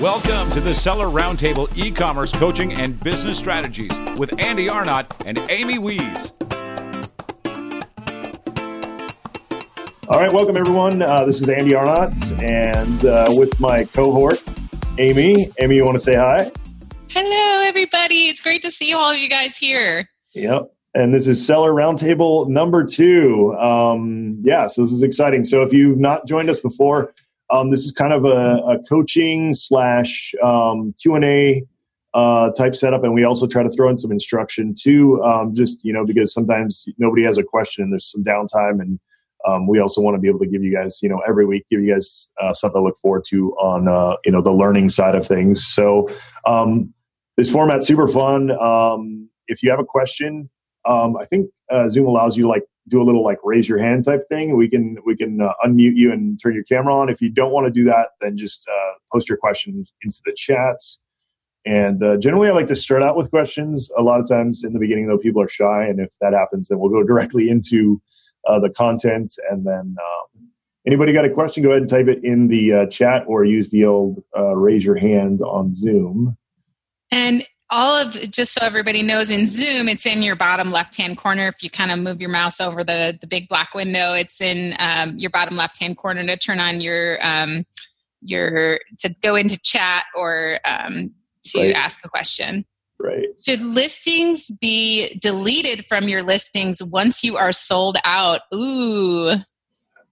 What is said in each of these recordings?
Welcome to the Seller Roundtable e commerce coaching and business strategies with Andy Arnott and Amy Wees. All right, welcome everyone. Uh, this is Andy Arnott, and uh, with my cohort, Amy. Amy, you want to say hi? Hello, everybody. It's great to see all of you guys here. Yep. And this is Seller Roundtable number two. Um, yeah, so this is exciting. So if you've not joined us before, um, this is kind of a, a coaching slash um, Q and A uh, type setup, and we also try to throw in some instruction too. Um, just you know, because sometimes nobody has a question and there's some downtime, and um, we also want to be able to give you guys, you know, every week give you guys uh, something to look forward to on uh, you know the learning side of things. So um, this format's super fun. Um, if you have a question, I think uh, Zoom allows you like do a little like raise your hand type thing. We can we can uh, unmute you and turn your camera on. If you don't want to do that, then just uh, post your questions into the chats. And uh, generally, I like to start out with questions. A lot of times in the beginning, though, people are shy, and if that happens, then we'll go directly into uh, the content. And then, um, anybody got a question? Go ahead and type it in the uh, chat, or use the old uh, raise your hand on Zoom. And all of just so everybody knows in zoom it's in your bottom left hand corner if you kind of move your mouse over the the big black window it's in um, your bottom left hand corner to turn on your um, your to go into chat or um, to right. ask a question right should listings be deleted from your listings once you are sold out ooh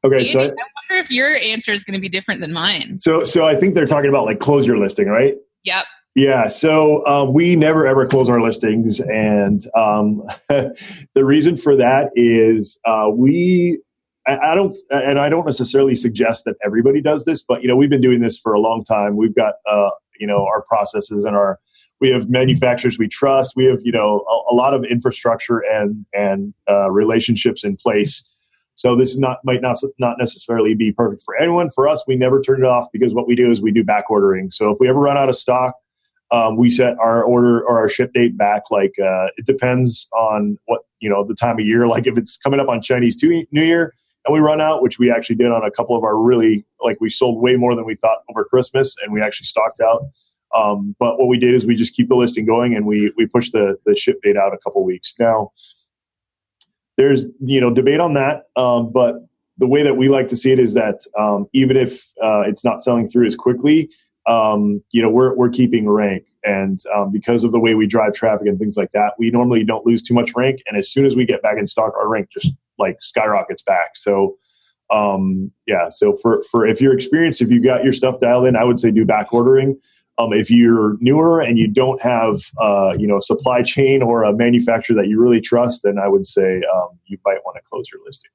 Okay, so I, I wonder if your answer is going to be different than mine. So, so I think they're talking about like close your listing, right? Yep. Yeah, so um, we never ever close our listings, and um, the reason for that is uh, we. I, I don't, and I don't necessarily suggest that everybody does this, but you know, we've been doing this for a long time. We've got, uh, you know, our processes and our, we have manufacturers we trust. We have, you know, a, a lot of infrastructure and and uh, relationships in place. So this is not might not not necessarily be perfect for anyone. For us, we never turn it off because what we do is we do back ordering. So if we ever run out of stock, um, we set our order or our ship date back like uh, it depends on what you know the time of year. Like if it's coming up on chinese new year and we run out which we actually did on a couple of our really like we sold way more than we thought over christmas and we actually stocked out. Um, but what we did is we just keep the listing going and we we push the the ship date out a couple weeks. Now there's you know debate on that um, but the way that we like to see it is that um, even if uh, it's not selling through as quickly um, you know, we're, we're keeping rank. And um, because of the way we drive traffic and things like that, we normally don't lose too much rank. And as soon as we get back in stock, our rank just like skyrockets back. So, um, yeah. So for, for if you're experienced, if you got your stuff dialed in, I would say do back ordering. Um, if you're newer and you don't have, uh, you know, a supply chain or a manufacturer that you really trust, then I would say um, you might want to close your listing.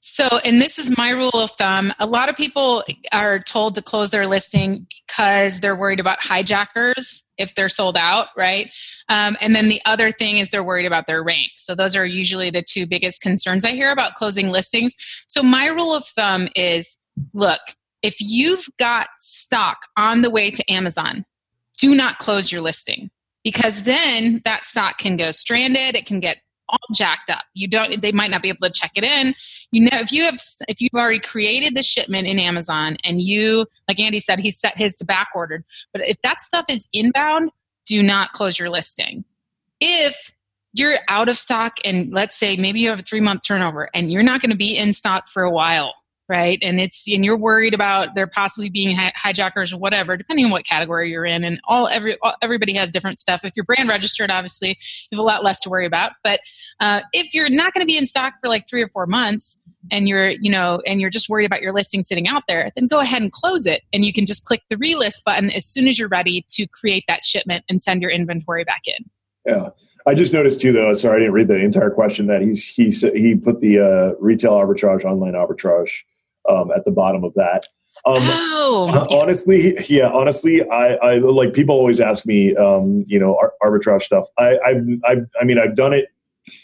So, and this is my rule of thumb. A lot of people are told to close their listing because they're worried about hijackers if they're sold out, right? Um, and then the other thing is they're worried about their rank. So, those are usually the two biggest concerns I hear about closing listings. So, my rule of thumb is look, if you've got stock on the way to Amazon, do not close your listing because then that stock can go stranded, it can get all jacked up. You don't they might not be able to check it in. You know if you have if you've already created the shipment in Amazon and you like Andy said he set his to back ordered, but if that stuff is inbound, do not close your listing. If you're out of stock and let's say maybe you have a 3 month turnover and you're not going to be in stock for a while right? And it's and you're worried about there possibly being hijackers or whatever, depending on what category you're in. And all every all, everybody has different stuff. If you're brand registered, obviously you have a lot less to worry about. But uh, if you're not going to be in stock for like three or four months, and you're you know and you're just worried about your listing sitting out there, then go ahead and close it, and you can just click the relist button as soon as you're ready to create that shipment and send your inventory back in. Yeah. I just noticed too, though. Sorry, I didn't read the entire question. That he's he he put the uh, retail arbitrage, online arbitrage um, at the bottom of that. Um, oh, honestly, yeah, honestly, I, I like people always ask me, um, you know, arbitrage stuff. I, I've, I've, I mean, I've done it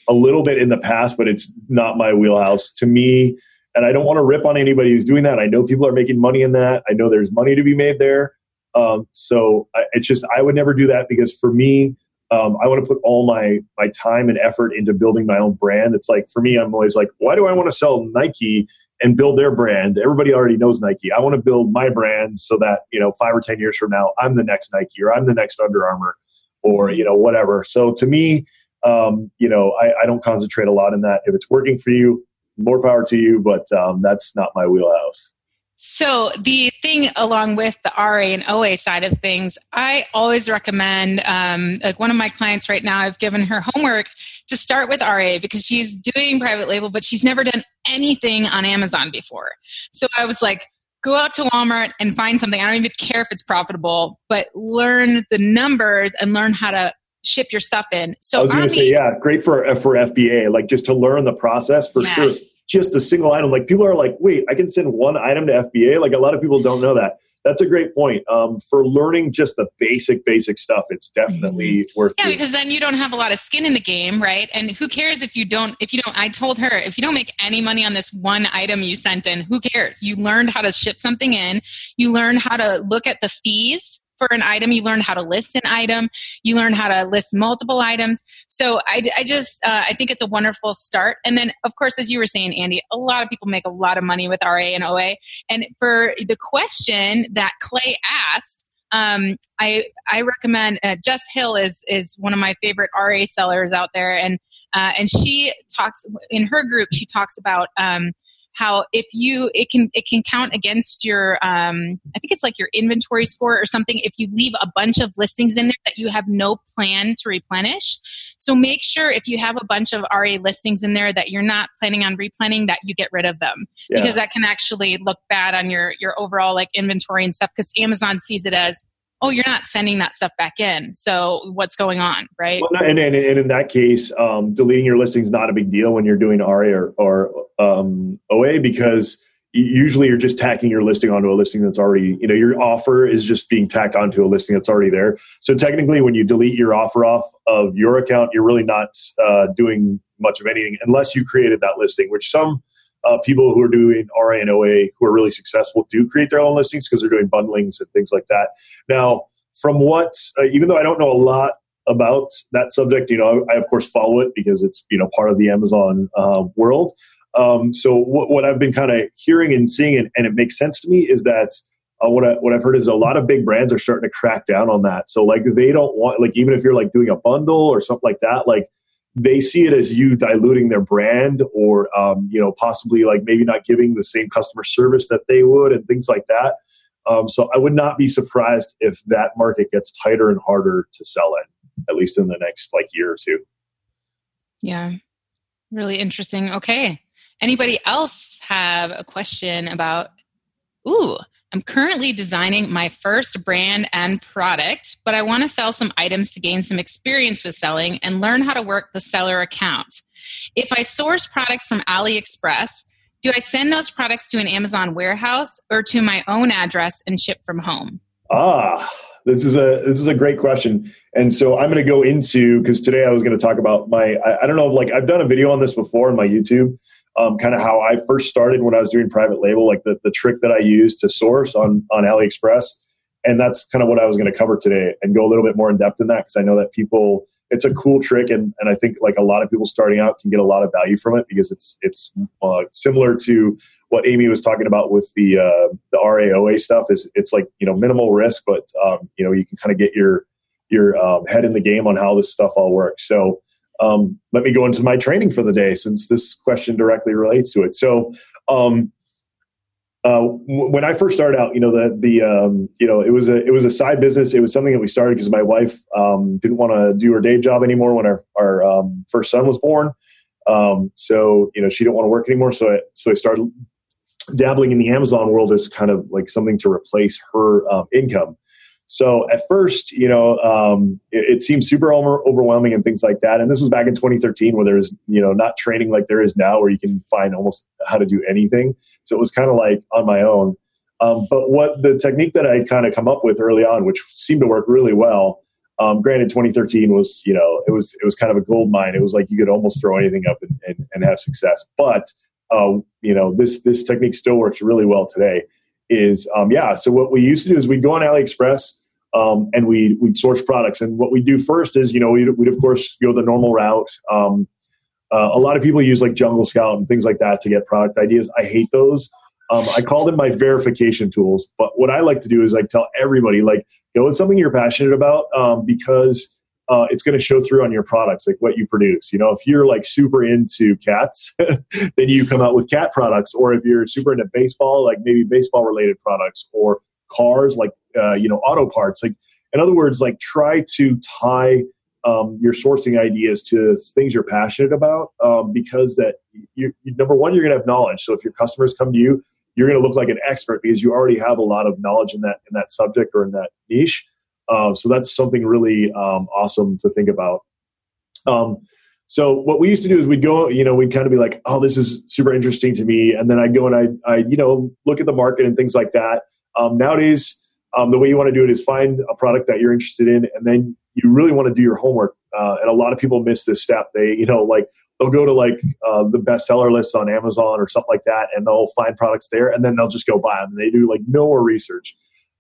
a little bit in the past, but it's not my wheelhouse. To me, and I don't want to rip on anybody who's doing that. I know people are making money in that. I know there's money to be made there. Um, so I, it's just I would never do that because for me, um, I want to put all my my time and effort into building my own brand. It's like for me, I'm always like, why do I want to sell Nike and build their brand. Everybody already knows Nike. I want to build my brand so that, you know, five or 10 years from now, I'm the next Nike or I'm the next Under Armour or, you know, whatever. So to me, um, you know, I, I, don't concentrate a lot in that. If it's working for you, more power to you, but um, that's not my wheelhouse. So the thing along with the RA and OA side of things, I always recommend. Um, like one of my clients right now, I've given her homework to start with RA because she's doing private label, but she's never done anything on Amazon before. So I was like, go out to Walmart and find something. I don't even care if it's profitable, but learn the numbers and learn how to ship your stuff in. So I was going to say, yeah, great for for FBA, like just to learn the process for yes. sure. Just a single item, like people are like, wait, I can send one item to FBA. Like a lot of people don't know that. That's a great point. Um, for learning just the basic, basic stuff, it's definitely mm-hmm. worth. Yeah, doing. because then you don't have a lot of skin in the game, right? And who cares if you don't? If you don't, I told her if you don't make any money on this one item you sent in, who cares? You learned how to ship something in. You learned how to look at the fees for an item. You learn how to list an item. You learn how to list multiple items. So I, I just, uh, I think it's a wonderful start. And then, of course, as you were saying, Andy, a lot of people make a lot of money with RA and OA. And for the question that Clay asked, um, I I recommend uh, Jess Hill is is one of my favorite RA sellers out there, and uh, and she talks in her group. She talks about um, how if you it can it can count against your um, I think it's like your inventory score or something if you leave a bunch of listings in there that you have no plan to replenish. So make sure if you have a bunch of RA listings in there that you're not planning on replanning that you get rid of them yeah. because that can actually look bad on your your overall like inventory and stuff because Amazon sees it as oh, you're not sending that stuff back in. So what's going on, right? Well, and, and, and, in that case, um, deleting your listing is not a big deal when you're doing RA or, or um, OA because usually you're just tacking your listing onto a listing that's already, you know, your offer is just being tacked onto a listing that's already there. So technically, when you delete your offer off of your account, you're really not uh, doing much of anything unless you created that listing, which some – uh, people who are doing RA and OA who are really successful do create their own listings because they're doing bundlings and things like that. Now, from what, uh, even though I don't know a lot about that subject, you know, I, I of course follow it because it's you know part of the Amazon uh, world. Um, so what, what, I've been kind of hearing and seeing, and, and, it makes sense to me, is that uh, what I, what I've heard is a lot of big brands are starting to crack down on that. So like they don't want like even if you're like doing a bundle or something like that, like they see it as you diluting their brand or um, you know possibly like maybe not giving the same customer service that they would and things like that. Um, so i would not be surprised if that market gets tighter and harder to sell in at least in the next like year or two. Yeah. Really interesting. Okay. Anybody else have a question about ooh I'm currently designing my first brand and product, but I want to sell some items to gain some experience with selling and learn how to work the seller account. If I source products from AliExpress, do I send those products to an Amazon warehouse or to my own address and ship from home? Ah, this is a this is a great question, and so I'm going to go into because today I was going to talk about my I, I don't know like I've done a video on this before in my YouTube um, kind of how I first started when I was doing private label, like the, the trick that I used to source on, on AliExpress. And that's kind of what I was going to cover today and go a little bit more in depth in that because I know that people, it's a cool trick. And, and I think like a lot of people starting out can get a lot of value from it because it's, it's uh, similar to what Amy was talking about with the, uh, the RAOA stuff is it's like, you know, minimal risk, but, um, you know, you can kind of get your, your um, head in the game on how this stuff all works. So, um, let me go into my training for the day since this question directly relates to it. So, um, uh, w- when I first started out, you know, the the um, you know it was a it was a side business. It was something that we started because my wife um, didn't want to do her day job anymore when our our um, first son was born. Um, so you know she didn't want to work anymore. So I, so I started dabbling in the Amazon world as kind of like something to replace her income. So at first, you know, um, it, it, seemed super overwhelming and things like that. And this was back in 2013, where there was, you know, not training like there is now, where you can find almost how to do anything. So it was kind of like on my own. Um, but what the technique that I kind of come up with early on, which seemed to work really well, um, granted, 2013 was, you know, it was it was kind of a gold mine. It was like you could almost throw anything up and, and, and have success. But uh, you know, this this technique still works really well today is um, yeah. So what we used to do is we'd go on AliExpress um, and we we'd source products. And what we do first is you know we'd, we'd of course go the normal route. Um, Uh, a lot of people use like Jungle Scout and things like that to get product ideas. I hate those. Um, I call them my verification tools. But what I like to do is like tell everybody like go with something you're passionate about um, because uh, it's going to show through on your products, like what you produce. You know, if you're like super into cats, then you come out with cat products. Or if you're super into baseball, like maybe baseball related products, or cars, like uh, you know, auto parts. Like in other words, like try to tie um, your sourcing ideas to things you're passionate about, um, because that you, you, number one, you're going to have knowledge. So if your customers come to you, you're going to look like an expert because you already have a lot of knowledge in that in that subject or in that niche. Uh, so that's something really um, awesome to think about. Um, so what we used to do is we'd go, you know, we'd kind of be like, oh, this is super interesting to me, and then I'd go and I, I, you know, look at the market and things like that. Um, nowadays, um, the way you want to do it is find a product that you're interested in, and then you really want to do your homework. Uh, and a lot of people miss this step. They, you know, like they'll go to like uh, the bestseller lists on Amazon or something like that, and they'll find products there, and then they'll just go buy them. And they do like no more research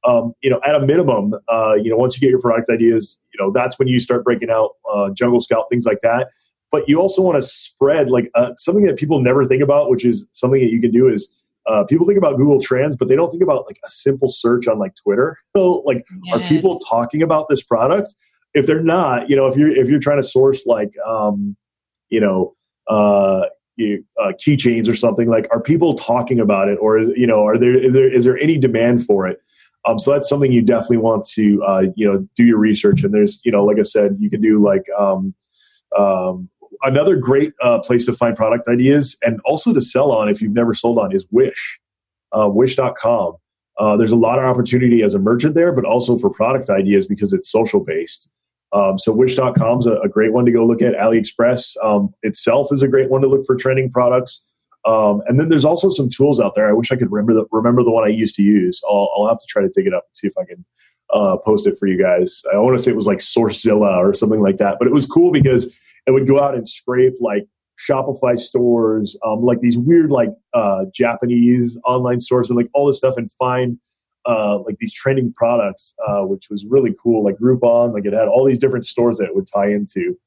um, you know, at a minimum, uh, you know, once you get your product ideas, you know, that's when you start breaking out uh, Jungle Scout, things like that. But you also want to spread like uh, something that people never think about, which is something that you can do is uh, people think about Google Trends, but they don't think about like a simple search on like Twitter. So, like, yes. are people talking about this product? If they're not, you know, if you're if you're trying to source like, um, you know, uh, you, uh, keychains or something like, are people talking about it, or you know, are there is there is there any demand for it? Um, so that's something you definitely want to uh, you know do your research. And there's you know like I said, you can do like um, um, another great uh, place to find product ideas and also to sell on if you've never sold on is Wish, uh, Wish.com. Uh, there's a lot of opportunity as a merchant there, but also for product ideas because it's social based. Um, so Wish.com is a, a, great one to go look at. AliExpress um, itself is a great one to look for trending products. Um, and then there's also some tools out there. I wish I could remember the remember the one I used to use. I'll, I'll have to try to dig it up and see if I can uh, post it for you guys. I want to say it was like Sourcezilla or something like that, but it was cool because it would go out and scrape like Shopify stores, um, like these weird like uh, Japanese online stores and like all this stuff, and find uh, like these trending products, uh, which was really cool. Like Groupon, like it had all these different stores that it would tie into.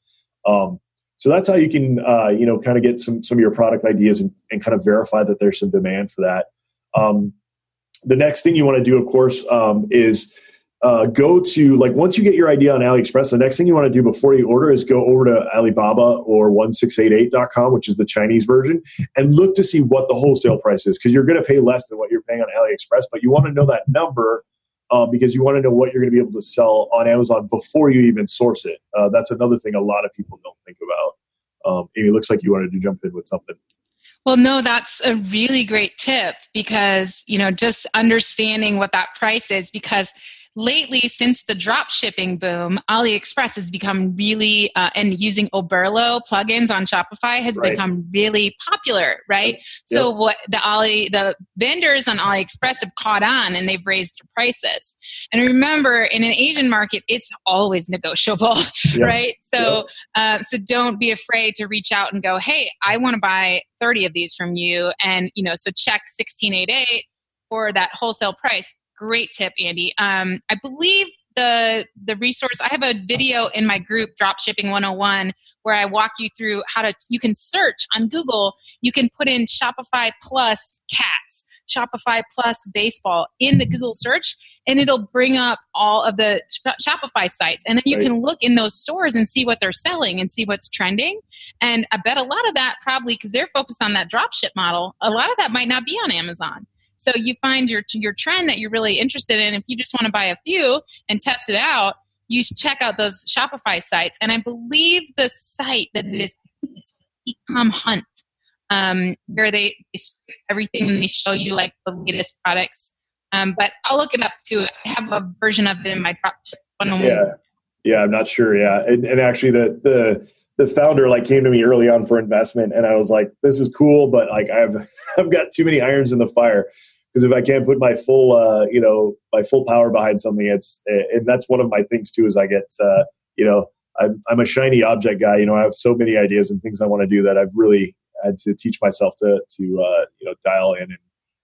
Um, so that's how you can, uh, you know, kind of get some some of your product ideas and, and kind of verify that there's some demand for that. Um, the next thing you want to do, of course, um, is uh, go to like once you get your idea on AliExpress, the next thing you want to do before you order is go over to Alibaba or 1688.com, which is the Chinese version, and look to see what the wholesale price is because you're going to pay less than what you're paying on AliExpress, but you want to know that number um, because you want to know what you're going to be able to sell on Amazon before you even source it. Uh, that's another thing a lot of people don't think about. Um, Amy, it looks like you wanted to jump in with something. Well, no, that's a really great tip because, you know, just understanding what that price is because lately, since the drop shipping boom, AliExpress has become really, uh, and using Oberlo plugins on Shopify has right. become really popular, right? Yep. So what the Ali, the vendors on AliExpress have caught on and they've raised their prices. And remember, in an Asian market, it's always negotiable, yep. right? So, yep. uh, so don't be afraid to reach out and go, hey, I want to buy 30 of these from you. And, you know, so check 1688 for that wholesale price Great tip, Andy. Um, I believe the the resource I have a video in my group Dropshipping 101 where I walk you through how to you can search on Google. You can put in Shopify plus cats, Shopify plus baseball in the Google search, and it'll bring up all of the Shopify sites. And then you right. can look in those stores and see what they're selling and see what's trending. And I bet a lot of that probably because they're focused on that dropship model, a lot of that might not be on Amazon. So you find your your trend that you're really interested in. If you just want to buy a few and test it out, you check out those Shopify sites. And I believe the site that it is Ecom Hunt, um, where they everything and they show you like the latest products. Um, but I'll look it up too. I have a version of it in my dropship. Yeah, yeah, I'm not sure. Yeah, and, and actually the the the founder like came to me early on for investment and I was like, this is cool, but like I've I've got too many irons in the fire because if I can't put my full uh, you know my full power behind something, it's and that's one of my things too is I get uh, you know I'm I'm a shiny object guy. You know I have so many ideas and things I want to do that I've really had to teach myself to to uh, you know dial in and,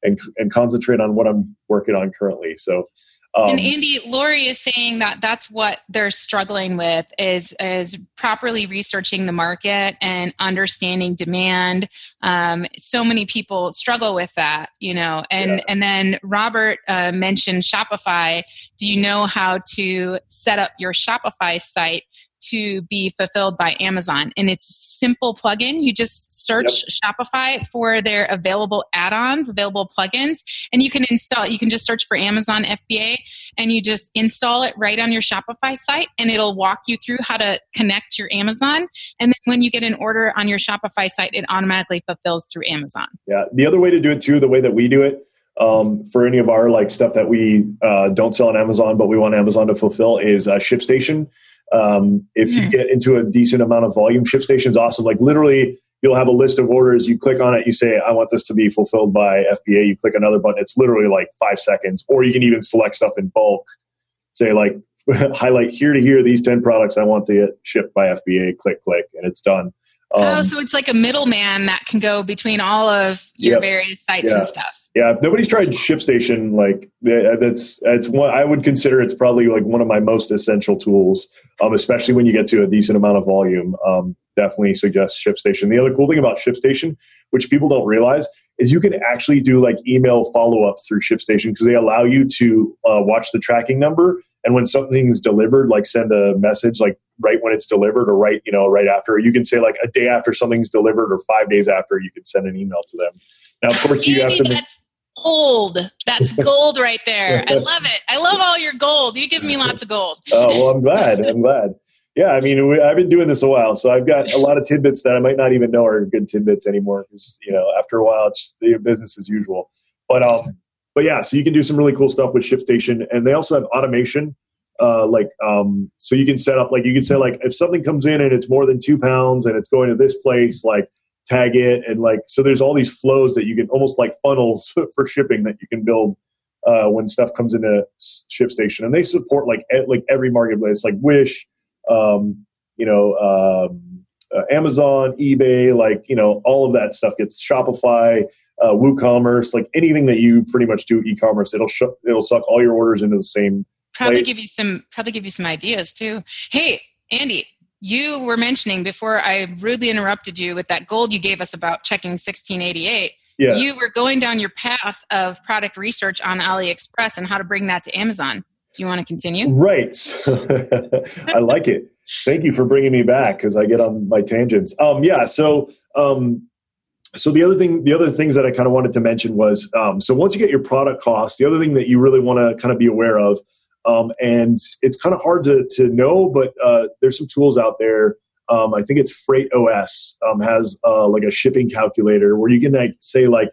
and and concentrate on what I'm working on currently. So Um, and Andy, Lori is saying that that's what they're struggling with is is properly researching the market and understanding demand. Um, so many people struggle with that, you know. And yeah. and then Robert uh, mentioned Shopify. Do you know how to set up your Shopify site to be fulfilled by Amazon. And it's a simple plugin. You just search yep. Shopify for their available add-ons, available plugins, and you can install you can just search for Amazon FBA and you just install it right on your Shopify site and it'll walk you through how to connect your Amazon. And then when you get an order on your Shopify site, it automatically fulfills through Amazon. Yeah. The other way to do it too, the way that we do it, um, for any of our like stuff that we uh, don't sell on Amazon, but we want Amazon to fulfill is uh, ShipStation. Um, if mm. you hmm. get into a decent amount of volume, ShipStation's awesome. Like literally, you'll have a list of orders. You click on it, you say, I want this to be fulfilled by FBA. You click another button. It's literally like five seconds. Or you can even select stuff in bulk. Say like highlight here to here these 10 products I want to get shipped by FBA. Click, click, and it's done. Oh, um, oh, so it's like a middleman that can go between all of your yep, various sites yeah. and stuff. Yeah, if nobody's tried ShipStation, like that's that's one I would consider it's probably like one of my most essential tools, um, especially when you get to a decent amount of volume. Um, definitely suggest ShipStation. The other cool thing about ShipStation, which people don't realize, is you can actually do like email follow up through ShipStation because they allow you to uh, watch the tracking number and when something's delivered, like send a message like right when it's delivered or right you know right after. You can say like a day after something's delivered or five days after. You can send an email to them. Now, of course, you have to. Make, gold. That's gold right there. I love it. I love all your gold. You give me lots of gold. oh well, I'm glad. I'm glad. Yeah, I mean, we, I've been doing this a while, so I've got a lot of tidbits that I might not even know are good tidbits anymore. Because you know, after a while, it's the business as usual. But um, but yeah, so you can do some really cool stuff with ShipStation, and they also have automation. Uh, like um, so you can set up like you can say like if something comes in and it's more than two pounds and it's going to this place, like tag it and like so there's all these flows that you can almost like funnels for shipping that you can build uh, when stuff comes into ShipStation and they support like like every marketplace like wish um, you know um, uh, amazon ebay like you know all of that stuff gets shopify uh, woocommerce like anything that you pretty much do e-commerce it'll sh- it'll suck all your orders into the same probably place. give you some probably give you some ideas too hey andy you were mentioning before I rudely interrupted you with that gold you gave us about checking 1688. Yeah. You were going down your path of product research on AliExpress and how to bring that to Amazon. Do you want to continue? Right. I like it. Thank you for bringing me back because I get on my tangents. Um, yeah. So, um, so the other thing, the other things that I kind of wanted to mention was, um, so once you get your product cost, the other thing that you really want to kind of be aware of um, and it's kind of hard to, to know, but uh, there's some tools out there. Um, I think it's Freightos um, has uh, like a shipping calculator where you can like say like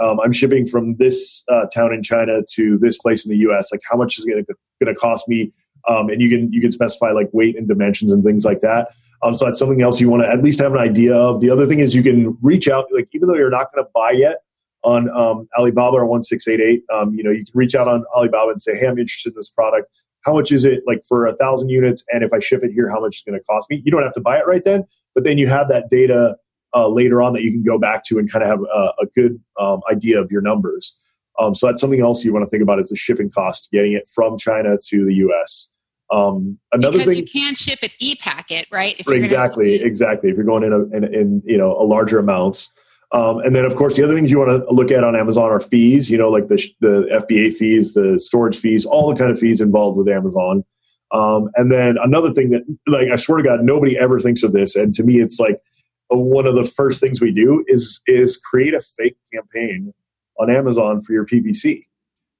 um, I'm shipping from this uh, town in China to this place in the U.S. Like how much is it going to cost me? Um, and you can you can specify like weight and dimensions and things like that. Um, so that's something else you want to at least have an idea of. The other thing is you can reach out like even though you're not going to buy yet, on um, Alibaba or 1688. Um, you know, you can reach out on Alibaba and say, hey, I'm interested in this product. How much is it like for a thousand units? And if I ship it here, how much is it going to cost me? You don't have to buy it right then, but then you have that data uh, later on that you can go back to and kind of have a, a good um, idea of your numbers. Um, so that's something else you want to think about is the shipping cost, getting it from China to the U.S. Um, another because thing, you can't ship it e-packet, right? exactly, exactly. If you're going in, a, in, in you know a larger amounts, um, and then, of course, the other things you want to look at on Amazon are fees. You know, like the the FBA fees, the storage fees, all the kind of fees involved with Amazon. Um, and then another thing that, like, I swear to God, nobody ever thinks of this, and to me, it's like one of the first things we do is is create a fake campaign on Amazon for your PPC.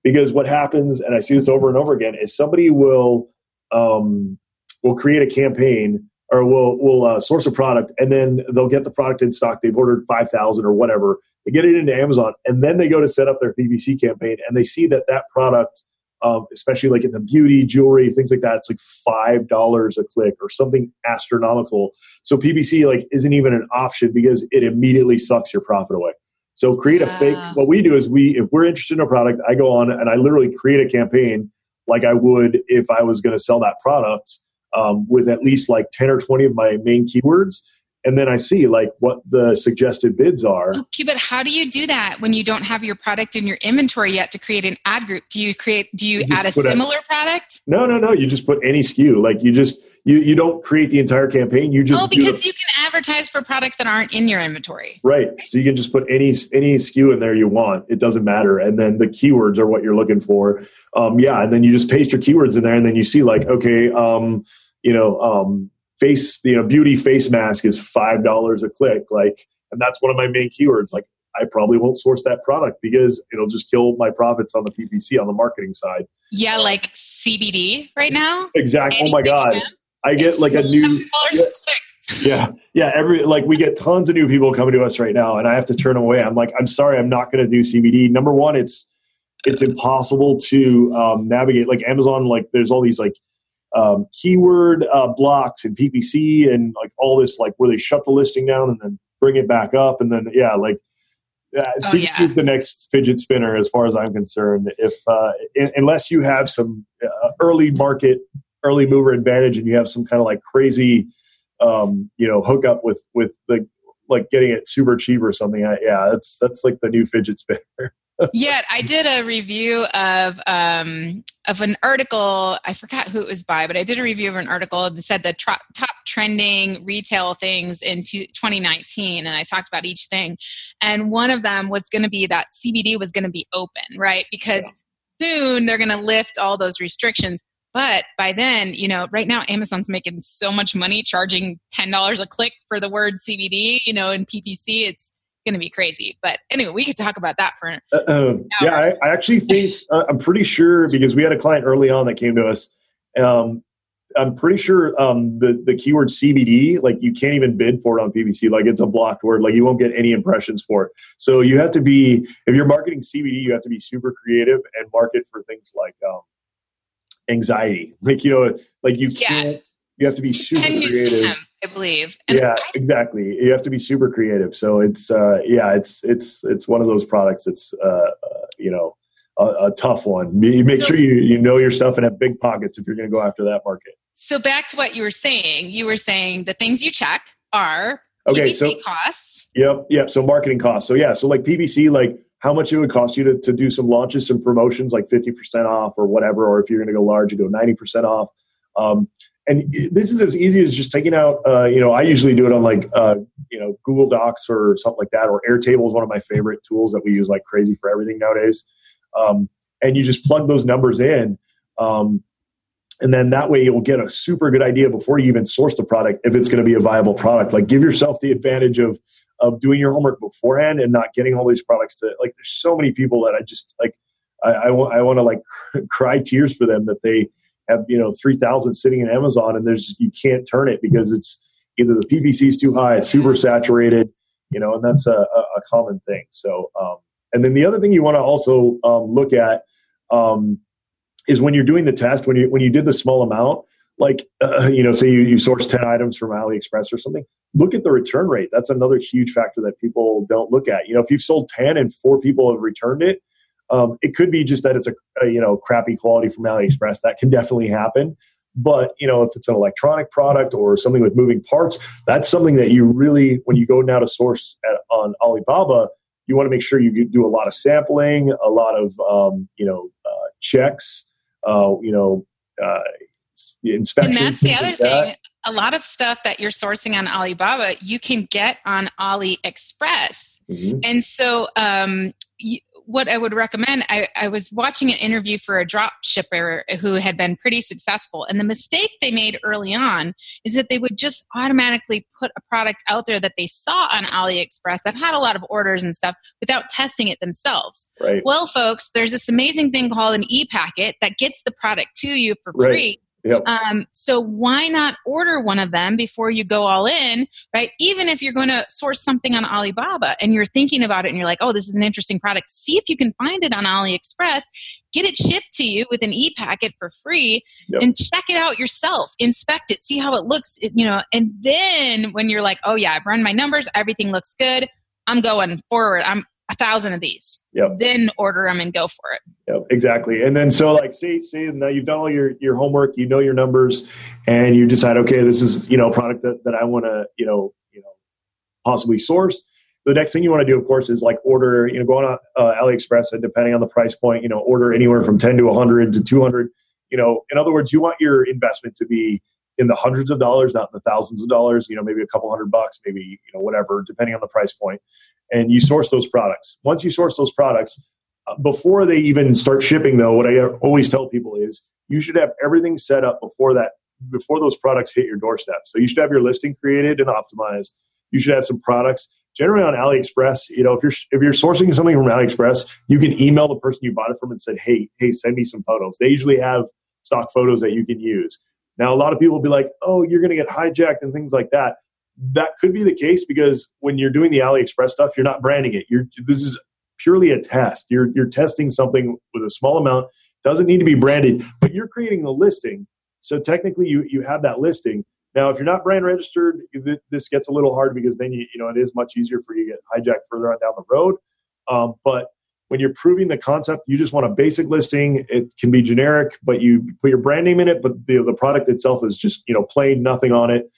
Because what happens, and I see this over and over again, is somebody will um, will create a campaign or will will uh, source a product and then they'll get the product in stock. They've ordered five thousand or whatever. They get it into Amazon and then they go to set up their PPC campaign and they see that that product, um, especially like in the beauty, jewelry, things like that, it's like five dollars a click or something astronomical. So PPC like isn't even an option because it immediately sucks your profit away. So create a fake. What we do is we, if we're interested in a product, I go on and I literally create a campaign like I would if I was going to sell that product um, with at least like 10 or 20 of my main keywords. and then I see like what the suggested bids are. Okay, but how do you do that when you don't have your product in your inventory yet to create an ad group? Do you create do you, you add a similar a, product? No, no, no. You just put any SKU. Like you just you you don't create the entire campaign. You just Oh, because the, you can advertise for products that aren't in your inventory. Right. So you can just put any any SKU in there you want. It doesn't matter. And then the keywords are what you're looking for. Um, yeah, and then you just paste your keywords in there and then you see like, okay, um, you know, um, face you know beauty face mask is five dollars a click like and that's one of my main keywords like i probably won't source that product because it'll just kill my profits on the ppc on the marketing side yeah like cbd right now exactly oh my god i get like a new yeah, yeah every like we get tons of new people coming to us right now and i have to turn away i'm like i'm sorry i'm not going to do cbd number one it's it's impossible to um, navigate like amazon like there's all these like um, keyword uh, blocks and PPC and like all this, like where they shut the listing down and then bring it back up. And then, yeah, like uh, oh, yeah. is the next fidget spinner as far as I'm concerned. If uh, in, unless you have some uh, early market, early mover advantage, and you have some kind of like crazy, um, you know, hookup with with the like getting it super cheap or something. I, yeah, that's that's like the new fidget spinner. yeah, I did a review of um, of an article. I forgot who it was by, but I did a review of an article that said the top trending retail things in 2019, and I talked about each thing. And one of them was going to be that CBD was going to be open, right? Because yeah. soon they're going to lift all those restrictions. But by then, you know, right now Amazon's making so much money charging $10 a click for the word CBD, you know, in PPC. It's going to be crazy. But anyway, we could talk about that for. Uh, um, yeah, I, I, actually think uh, I'm pretty sure because we had a client early on that came to us. Um, I'm pretty sure um, the the keyword CBD, like you can't even bid for it on PPC. Like it's a blocked word. Like you won't get any impressions for it. So you have to be if you're marketing CBD, you have to be super creative and market for things like um, anxiety. Like you know, like you yeah. can't you have to be super creative. I believe. And yeah, I, exactly. You have to be super creative. So it's uh, yeah, it's it's it's one of those products. It's uh, uh, you know a, a, tough one. Make sure you you know your stuff and have big pockets if you're going to go after that market. So back to what you were saying. You were saying the things you check are okay, PPC so, costs. Yep, yep. So marketing costs. So yeah, so like PPC, like how much it would cost you to, to do some launches, some promotions, like 50% off or whatever, or if you're going to go large, you go 90% off. Um, and this is as easy as just taking out uh, you know i usually do it on like uh, you know google docs or something like that or airtable is one of my favorite tools that we use like crazy for everything nowadays um, and you just plug those numbers in um, and then that way you'll get a super good idea before you even source the product if it's going to be a viable product like give yourself the advantage of of doing your homework beforehand and not getting all these products to like there's so many people that i just like i, I want i want to like cry tears for them that they have you know 3000 sitting in amazon and there's you can't turn it because it's either the ppc is too high it's super saturated you know and that's a, a common thing. So um, and then the other thing you want to also um, look at um, is when you're doing the test when you when you did the small amount like uh, you know say you, you source 10 items from aliexpress or something look at the return rate that's another huge factor that people don't look at you know if you've sold 10 and four people have returned it um, it could be just that it's a, a, you know crappy quality from AliExpress. That can definitely happen. But you know, if it's an electronic product or something with moving parts, that's something that you really, when you go now to source at, on Alibaba, you want to make sure you do a lot of sampling, a lot of um, you know uh, checks, uh, you know inspections. And that's the other like thing. A lot of stuff that you're sourcing on Alibaba, you can get on AliExpress. Mm-hmm. And so um, you, what I would recommend, I, I, was watching an interview for a drop shipper who had been pretty successful. And the mistake they made early on is that they would just automatically put a product out there that they saw on AliExpress that had a lot of orders and stuff without testing it themselves. Right. Well, folks, there's this amazing thing called an e packet that gets the product to you for right. free Yep. Um, so why not order one of them before you go all in, right? Even if you're going to source something on Alibaba and you're thinking about it and you're like, oh, this is an interesting product, see if you can find it on AliExpress, get it shipped to you with an e-packet for free yep. and check it out yourself, inspect it, see how it looks, you know, and then when you're like, oh yeah, I've run my numbers, everything looks good, I'm going forward. I'm a thousand of these. Yep. Then order them and go for it. Yep, exactly. And then so like see see now you've done all your your homework, you know your numbers, and you decide, okay, this is you know a product that, that I want to you know you know possibly source. The next thing you want to do, of course, is like order, you know, go on uh, AliExpress and depending on the price point, you know, order anywhere from 10 to 100 to 200. You know, in other words, you want your investment to be in the hundreds of dollars, not in the thousands of dollars, you know, maybe a couple hundred bucks, maybe, you know, whatever, depending on the price point. And you source those products. Once you source those products, uh, before they even start shipping, though, what I always tell people is you should have everything set up before that, before those products hit your doorstep. So you should have your listing created and optimized. You should have some products. Generally on AliExpress, you know, if you're if you're sourcing something from AliExpress, you can email the person you bought it from and said, "Hey, hey, send me some photos." They usually have stock photos that you can use. Now, a lot of people will be like, "Oh, you're going to get hijacked and things like that." That could be the case because when you're doing the AliExpress stuff, you're not branding it. You're this is purely a test. You're you're testing something with a small amount. Doesn't need to be branded, but you're creating the listing. So technically, you you have that listing. Now, if you're not brand registered, this gets a little hard because then you you know it is much easier for you to get hijacked further on down the road. Um, but when you're proving the concept, you just want a basic listing. It can be generic, but you put your brand name in it, but the, the product itself is just, you know, plain, nothing on it.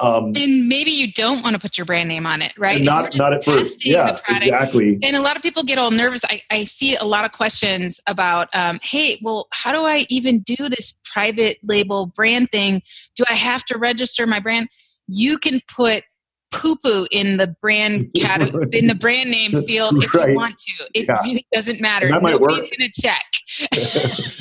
Um, and maybe you don't want to put your brand name on it, right? Not, not at first. Yeah, product, exactly. And a lot of people get all nervous. I, I see a lot of questions about, um, hey, well, how do I even do this private label brand thing? Do I have to register my brand? You can put poo poo in the brand category in the brand name field if right. you want to. It yeah. really doesn't matter. And that might Nobody's work. gonna check.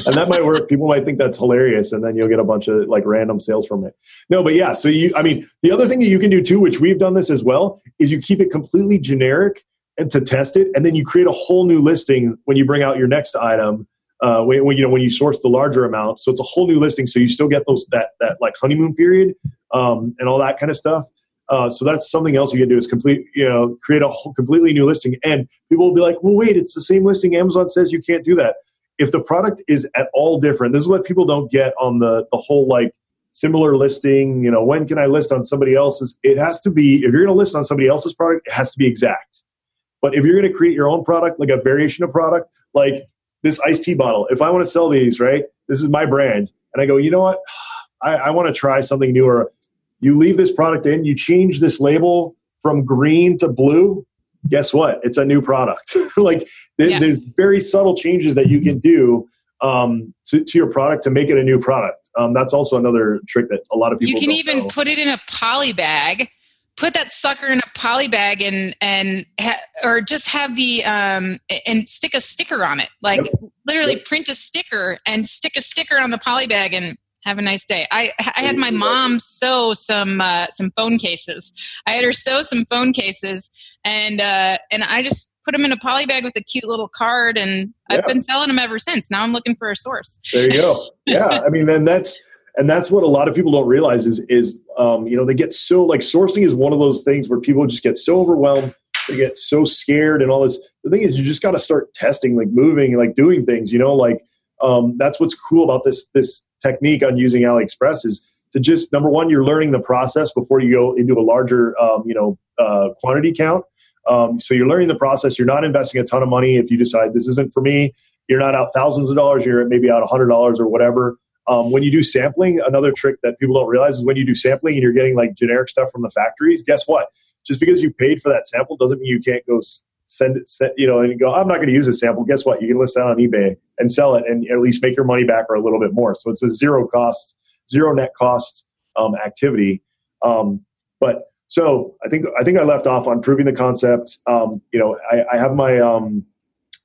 and that might work. People might think that's hilarious, and then you'll get a bunch of like random sales from it. No, but yeah. So you, I mean, the other thing that you can do too, which we've done this as well, is you keep it completely generic and to test it, and then you create a whole new listing when you bring out your next item. Uh, when, when, you know when you source the larger amount, so it's a whole new listing. So you still get those that that like honeymoon period um, and all that kind of stuff. Uh, so that's something else you can do is complete, you know, create a whole, completely new listing. And people will be like, well, wait, it's the same listing. Amazon says you can't do that. If the product is at all different, this is what people don't get on the, the whole like similar listing, you know, when can I list on somebody else's? It has to be, if you're going to list on somebody else's product, it has to be exact. But if you're going to create your own product, like a variation of product, like this iced tea bottle, if I want to sell these, right, this is my brand. And I go, you know what? I, I want to try something newer you leave this product in, you change this label from green to blue, guess what? It's a new product. like th- yeah. there's very subtle changes that you can do um, to, to, your product to make it a new product. Um, that's also another trick that a lot of people. You can even know. put it in a poly bag. Put that sucker in a poly bag and and ha- or just have the um and stick a sticker on it. Like yep. literally yep. print a sticker and stick a sticker on the poly bag and have a nice day. I I had my mom sew some uh, some phone cases. I had her sew some phone cases, and uh, and I just put them in a poly bag with a cute little card, and yeah. I've been selling them ever since. Now I'm looking for a source. There you go. Yeah, I mean, and that's and that's what a lot of people don't realize is is um, you know they get so like sourcing is one of those things where people just get so overwhelmed they get so scared and all this the thing is you just got to start testing like moving like doing things you know like um, that's what's cool about this this technique on using AliExpress is to just number one, you're learning the process before you go into a larger, um, you know, uh, quantity count. Um, so you're learning the process. You're not investing a ton of money if you decide this isn't for me. You're not out thousands of dollars. You're maybe out a hundred dollars or whatever. Um, when you do sampling, another trick that people don't realize is when you do sampling and you're getting like generic stuff from the factories. Guess what? Just because you paid for that sample doesn't mean you can't go send it, send, you know, and you go, I'm not going to use a sample. Guess what? You can list that on eBay and sell it and at least make your money back or a little bit more. So it's a zero cost, zero net cost um, activity. Um, but so I think I think I left off on proving the concept. Um, you know, I, I have my um,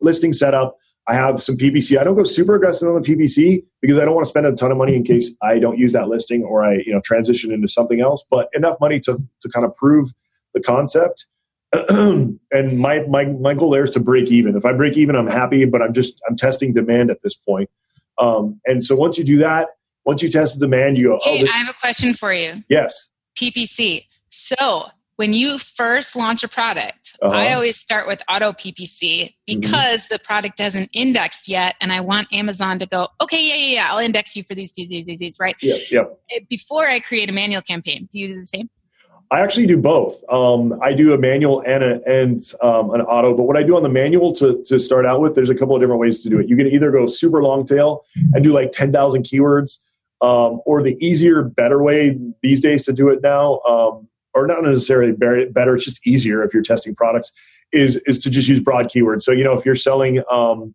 listing set up. I have some PPC. I don't go super aggressive on the PPC because I don't want to spend a ton of money in case I don't use that listing or I you know transition into something else. But enough money to to kind of prove the concept. and my, my my goal there is to break even. If I break even, I'm happy, but I'm just I'm testing demand at this point. Um, and so once you do that, once you test the demand, you go. Oh, hey, I have a question for you. Yes. PPC. So when you first launch a product, uh-huh. I always start with auto PPC mm-hmm. because mm-hmm. the product hasn't indexed yet, and I want Amazon to go, okay, yeah, yeah, yeah, I'll index you for these, these, these, these, right? Yeah, yeah. Before I create a manual campaign, do you do the same? I actually do both. Um, I do a manual and, a, and um, an auto. But what I do on the manual to, to start out with, there's a couple of different ways to do it. You can either go super long tail and do like 10,000 keywords, um, or the easier, better way these days to do it now um, or not necessarily better, it's just easier if you're testing products, is is to just use broad keywords. So you know if you're selling um,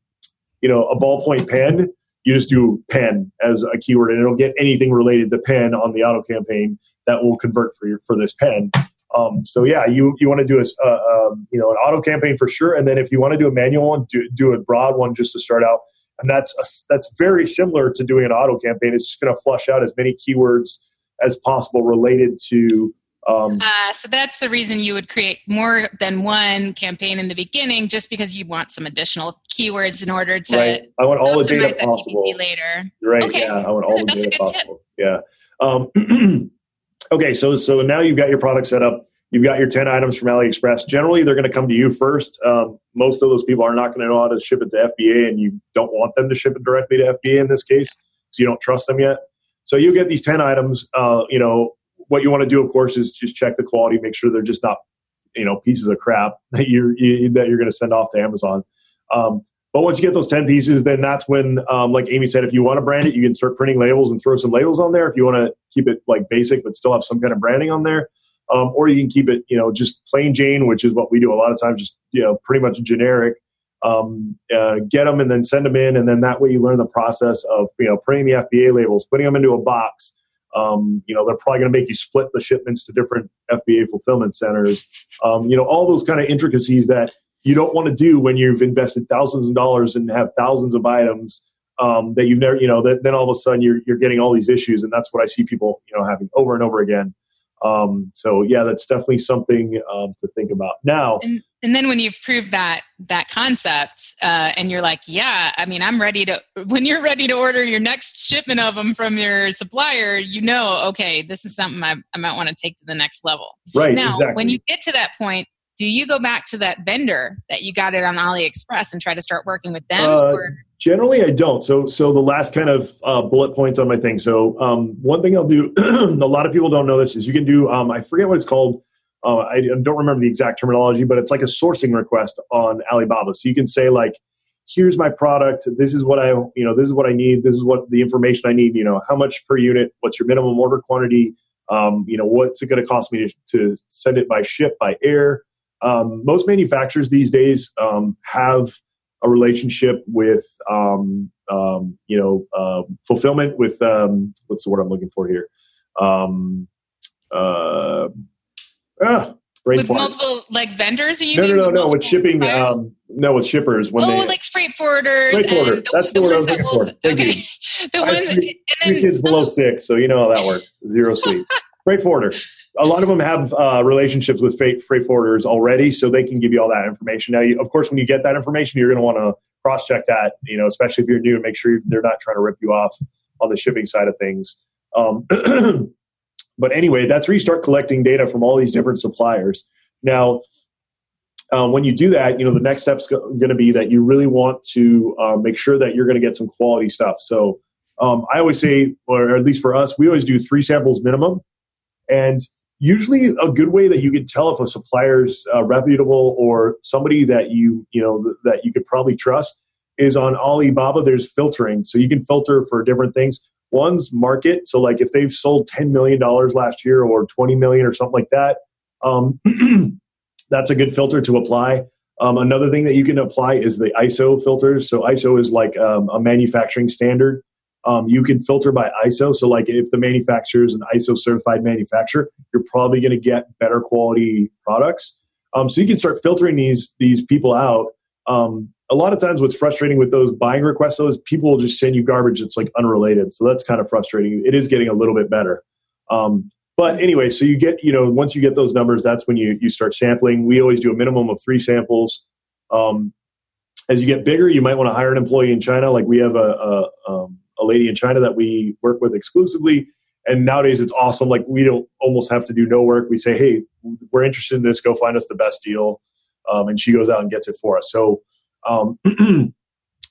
you know a ballpoint pen, you just do pen as a keyword, and it'll get anything related to pen on the auto campaign that will convert for your for this pen. Um, so yeah, you you want to do a uh, um, you know an auto campaign for sure, and then if you want to do a manual one, do do a broad one just to start out, and that's a, that's very similar to doing an auto campaign. It's just going to flush out as many keywords as possible related to. Um, uh, so that's the reason you would create more than one campaign in the beginning, just because you want some additional keywords in order to. Right. I want all the data possible later. Right. Okay. Yeah. I want all the data possible. Tip. Yeah. Okay. So so now you've got your product set up. You've got your 10 items from AliExpress. Generally, they're going to come to you first. Um, most of those people are not going to know how to ship it to FBA, and you don't want them to ship it directly to FBA in this case because you don't trust them yet. So you get these 10 items. Uh, you know, what you want to do, of course, is just check the quality, make sure they're just not, you know, pieces of crap that you're, you, that you're going to send off to Amazon. Um, but once you get those 10 pieces, then that's when, um, like Amy said, if you want to brand it, you can start printing labels and throw some labels on there. If you want to keep it like basic, but still have some kind of branding on there. Um, or you can keep it, you know, just plain Jane, which is what we do a lot of times, just, you know, pretty much generic um, uh, get them and then send them in, and then that way you learn the process of you know printing the FBA labels, putting them into a box. Um, you know they're probably going to make you split the shipments to different FBA fulfillment centers. Um, you know all those kind of intricacies that you don't want to do when you've invested thousands of dollars and have thousands of items um, that you've never you know that then all of a sudden you're you're getting all these issues, and that's what I see people you know having over and over again. Um, so yeah, that's definitely something um, to think about. Now, and, and, then when you've proved that that concept, uh, and you're like, yeah, I mean, I'm ready to. When you're ready to order your next shipment of them from your supplier, you know, okay, this is something I, I might want to take to the next level. Right. Now, exactly. when you get to that point, do you go back to that vendor that you got it on AliExpress and try to start working with them? Uh, generally, I don't. So, so the last kind of uh, bullet points on my thing. So, um, one thing I'll do. a lot of people don't know this is you can do. Um, I forget what it's called. Uh, I don't remember the exact terminology, but it's like a sourcing request on Alibaba. So you can say like, "Here's my product. This is what I, you know, this is what I need. This is what the information I need. You know, how much per unit? What's your minimum order quantity? Um, you know, what's it going to cost me to, to send it by ship by air? Um, most manufacturers these days um, have a relationship with um, um you know uh, fulfillment with um, what's the word I'm looking for here? Um, uh, ah, with multiple like vendors? Are you no, no, no, no. With shipping, no, with shippers when oh, they like freight forwarders. Freight forwarder. The, That's the, the word I was looking for. Thank okay. you. the ones, three, and then, kids below six, so you know how that works. Zero sleep. freight forwarder a lot of them have uh, relationships with freight, freight forwarders already, so they can give you all that information. Now, you, of course, when you get that information, you're going to want to cross check that, you know, especially if you're new, and make sure they're not trying to rip you off on the shipping side of things. Um, but anyway, that's where you start collecting data from all these different suppliers. Now, um, when you do that, you know the next step's going to be that you really want to uh, make sure that you're going to get some quality stuff. So um, I always say, or at least for us, we always do three samples minimum. And usually a good way that you can tell if a supplier's uh, reputable or somebody that you you know that you could probably trust is on alibaba there's filtering. So you can filter for different things. One's market so like if they've sold 10 million dollars last year or 20 million or something like that um, that's a good filter to apply. Um, another thing that you can apply is the iso filters. So iso is like um, a manufacturing standard um, you can filter by ISO. So, like if the manufacturer is an ISO certified manufacturer, you're probably going to get better quality products. Um, so you can start filtering these these people out. Um, a lot of times, what's frustrating with those buying requests though is people will just send you garbage that's like unrelated. So that's kind of frustrating. It is getting a little bit better. Um, but anyway, so you get you know once you get those numbers, that's when you you start sampling. We always do a minimum of three samples. Um, as you get bigger, you might want to hire an employee in China. Like we have a, a um, a lady in China that we work with exclusively. And nowadays it's awesome. Like we don't almost have to do no work. We say, hey, we're interested in this. Go find us the best deal. Um, and she goes out and gets it for us. So um,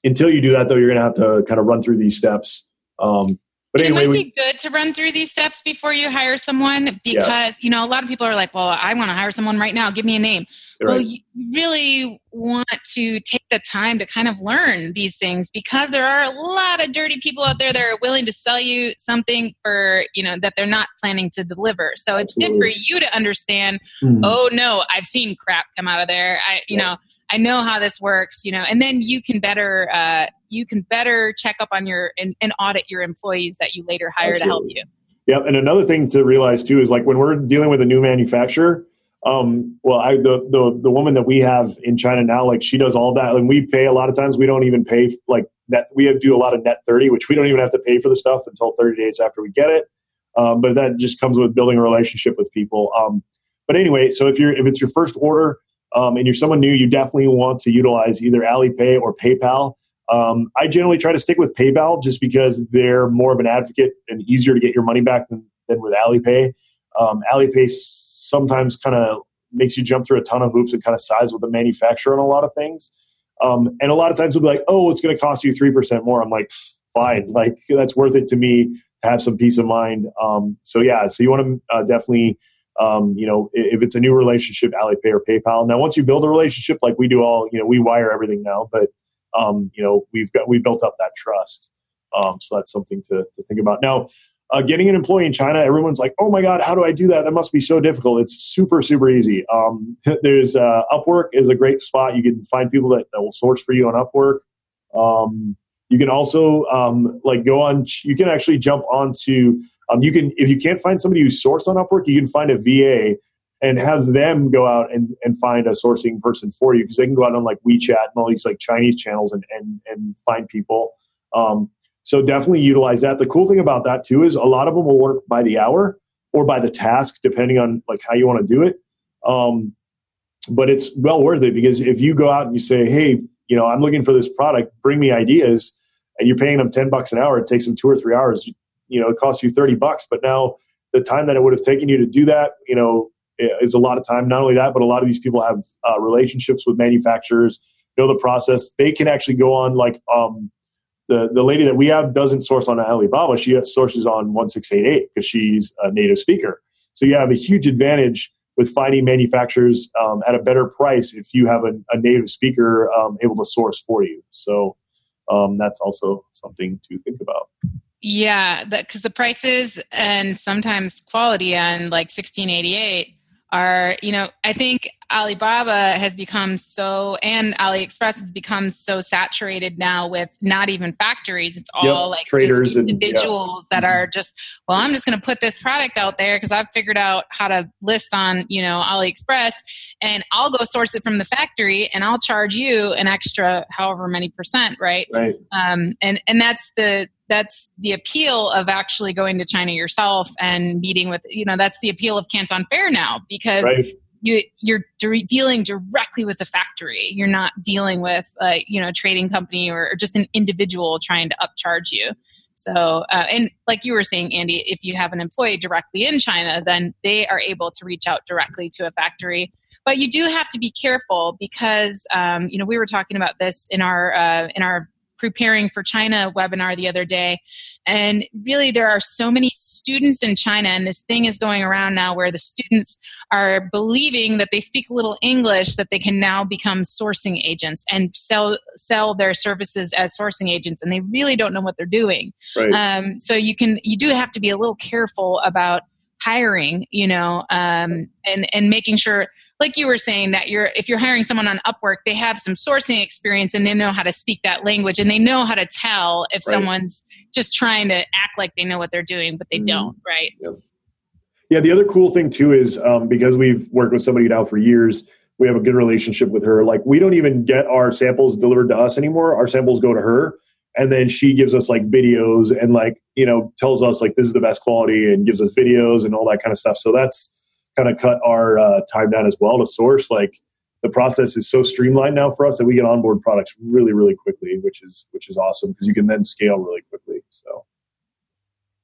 until you do that, though, you're going to have to kind of run through these steps. Um, But it anyway, might we, be good to run through these steps before you hire someone because you know a lot of people are like, "Well, I want to hire someone right now. Give me a name." Well, you really want to take the time to kind of learn these things because there are a lot of dirty people out there that are willing to sell you something for you know that they're not planning to deliver. So it's good for you to understand. Hmm. Oh no, I've seen crap come out of there. I you Yeah. know I know how this works. You know, and then you can better uh, you can better check up on your and, and audit your employees that you later hire to help you. Yeah, And another thing to realize too is like when we're dealing with a new manufacturer, um, well, I, the, the, the woman that we have in China now, like she does all that. And we pay a lot of times, we don't even pay like that. We have, do a lot of net 30, which we don't even have to pay for the stuff until 30 days after we get it. Um, but that just comes with building a relationship with people. Um, but anyway, so if you're, if it's your first order, um, and you're someone new, you definitely want to utilize either Alipay or PayPal. Um, I generally try to stick with PayPal just because they're more of an advocate and easier to get your money back than, than with Alipay. Um, Alipay sometimes kind of makes you jump through a ton of hoops and kind of size with the manufacturer on a lot of things. Um, and a lot of times they'll be like, oh, it's going to cost you 3% more. I'm like, fine. Like, that's worth it to me to have some peace of mind. Um, so, yeah, so you want to uh, definitely um, you know, if it's a new relationship, Alipay or PayPal. Now, once you build a relationship, like we do all, you know, we wire everything now, but um, you know, we've got we built up that trust. Um, so that's something to to think about. Now, uh, getting an employee in China, everyone's like, "Oh my God, how do I do that? That must be so difficult." It's super super easy. Um, there's uh, Upwork is a great spot. You can find people that, that will source for you on Upwork. Um, you can also um, like go on. You can actually jump onto. Um, you can if you can't find somebody who's sourced on Upwork, you can find a VA and have them go out and, and find a sourcing person for you because they can go out on like WeChat and all these like Chinese channels and and, and find people. Um, so definitely utilize that. The cool thing about that too is a lot of them will work by the hour or by the task, depending on like how you want to do it. Um, but it's well worth it because if you go out and you say, "Hey, you know, I'm looking for this product. Bring me ideas," and you're paying them ten bucks an hour, it takes them two or three hours. You know, it costs you thirty bucks, but now the time that it would have taken you to do that, you know, is a lot of time. Not only that, but a lot of these people have uh, relationships with manufacturers, know the process. They can actually go on like um, the the lady that we have doesn't source on Alibaba. She sources on one six eight eight because she's a native speaker. So you have a huge advantage with finding manufacturers um, at a better price if you have a, a native speaker um, able to source for you. So um, that's also something to think about. Yeah, because the prices and sometimes quality on like 1688 are, you know, I think Alibaba has become so, and AliExpress has become so saturated now with not even factories. It's all Yep, like traders just and- individuals that are just, well, I'm just going to put this product out there because I've figured out how to list on, you know, AliExpress and I'll go source it from the factory and I'll charge you an extra however many percent, right? Right. um, and and that's the that's the appeal of actually going to China yourself and meeting with you know that's the appeal of Canton Fair now because Right. You you're de- dealing directly with the factory. You're not dealing with like you know a trading company or, or just an individual trying to upcharge you. So uh, and like you were saying, Andy, if you have an employee directly in China, then they are able to reach out directly to a factory. But you do have to be careful because um, you know we were talking about this in our uh, in our preparing for China webinar the other day. And really, there are so many students in China, and this thing is going around now where the students are believing that they speak a little English, that they can now become sourcing agents and sell sell their services as sourcing agents, and they really don't know what they're doing. Right. Um, so you can you do have to be a little careful about hiring, you know, um, and and making sure, like you were saying, that you're if you're hiring someone on Upwork, they have some sourcing experience and they know how to speak that language and they know how to tell if Right. someone's just trying to act like they know what they're doing, but they Mhm. don't, right? Yes. Yeah, the other cool thing too is um, because we've worked with somebody now for years, we have a good relationship with her. Like we don't even get our samples delivered to us anymore. Our samples go to her, and then she gives us like videos and like you know tells us like this is the best quality and gives us videos and all that kind of stuff. So that's kind of cut our uh, time down as well to source. Like the process is so streamlined now for us that we can onboard products really really quickly, which is which is awesome because you can then scale really quickly. So.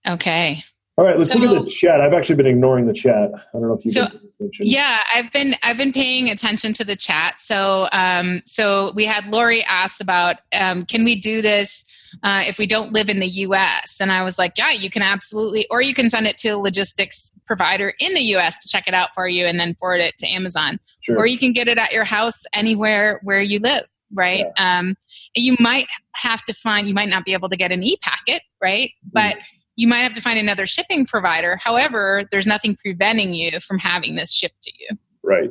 Okay. All right, let's look at the chat. I've actually been ignoring the chat. I don't know if you So, can. Yeah, I've been I've been paying attention to the chat. So um, so we had Lori ask about um, can we do this uh, if we don't live in the US. And I was like, yeah, you can absolutely, or you can send it to a logistics provider in the US to check it out for you and then forward it to Amazon. Sure. Or you can get it at your house anywhere where you live, right? Yeah. Um, you might have to find, you might not be able to get an e packet, right? But mm. You might have to find another shipping provider. However, there's nothing preventing you from having this shipped to you. Right.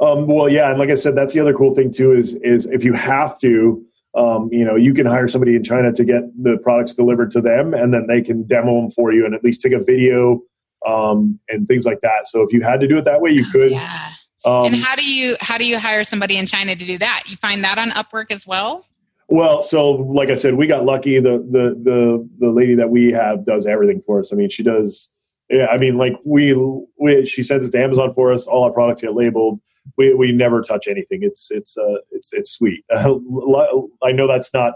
Um, well, yeah, and like I said, that's the other cool thing too is is if you have to, um, you know, you can hire somebody in China to get the products delivered to them, and then they can demo them for you and at least take a video um, and things like that. So if you had to do it that way, you could. Yeah. Um, and how do you how do you hire somebody in China to do that? You find that on Upwork as well. Well, so like I said, we got lucky. The the the the lady that we have does everything for us. I mean, she does. Yeah, I mean, like we, we she sends it to Amazon for us. All our products get labeled we, we never touch anything. It's it's uh, it's it's sweet. I know that's not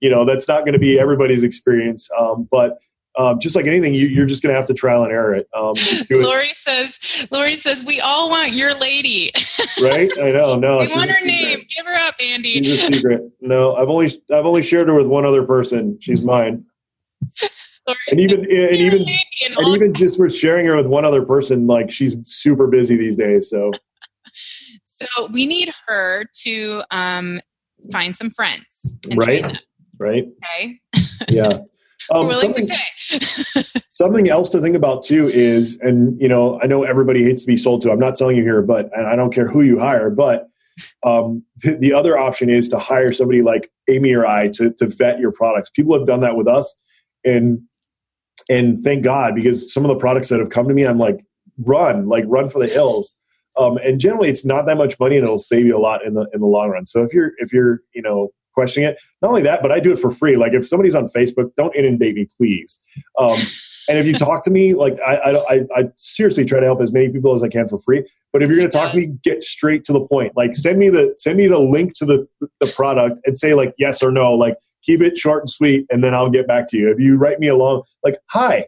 you know that's not going to be everybody's experience, um, but um, just like anything, you, are just going to have to trial and error it. Um, Lori says, Lori says, we all want your lady. right? I know. No, we want her name. Give her up, Andy. She's a secret. No, I've only I've only shared her with one other person. She's mine. and even and even and even just for sharing her with one other person, like she's super busy these days. So so we need her to um, find some friends. right. Right. Okay. Yeah. Um, willing something, to pay. something else to think about too is, and you know, I know everybody hates to be sold to. I'm not selling you here, but and I don't care who you hire, but um, the, the other option is to hire somebody like Amy or I to to vet your products. People have done that with us, and and thank God because some of the products that have come to me, I'm like, run, like run for the hills. Um, and generally, it's not that much money, and it'll save you a lot in the in the long run. So if you're if you're you know questioning it, not only that, but I do it for free. Like if somebody's on Facebook, don't inundate me, please. Um, and if you talk to me, like I, I, I, seriously try to help as many people as I can for free. But if you're going to talk to me, get straight to the point. Like send me the send me the link to the the product and say like yes or no. Like keep it short and sweet, and then I'll get back to you. If you write me along, like hi,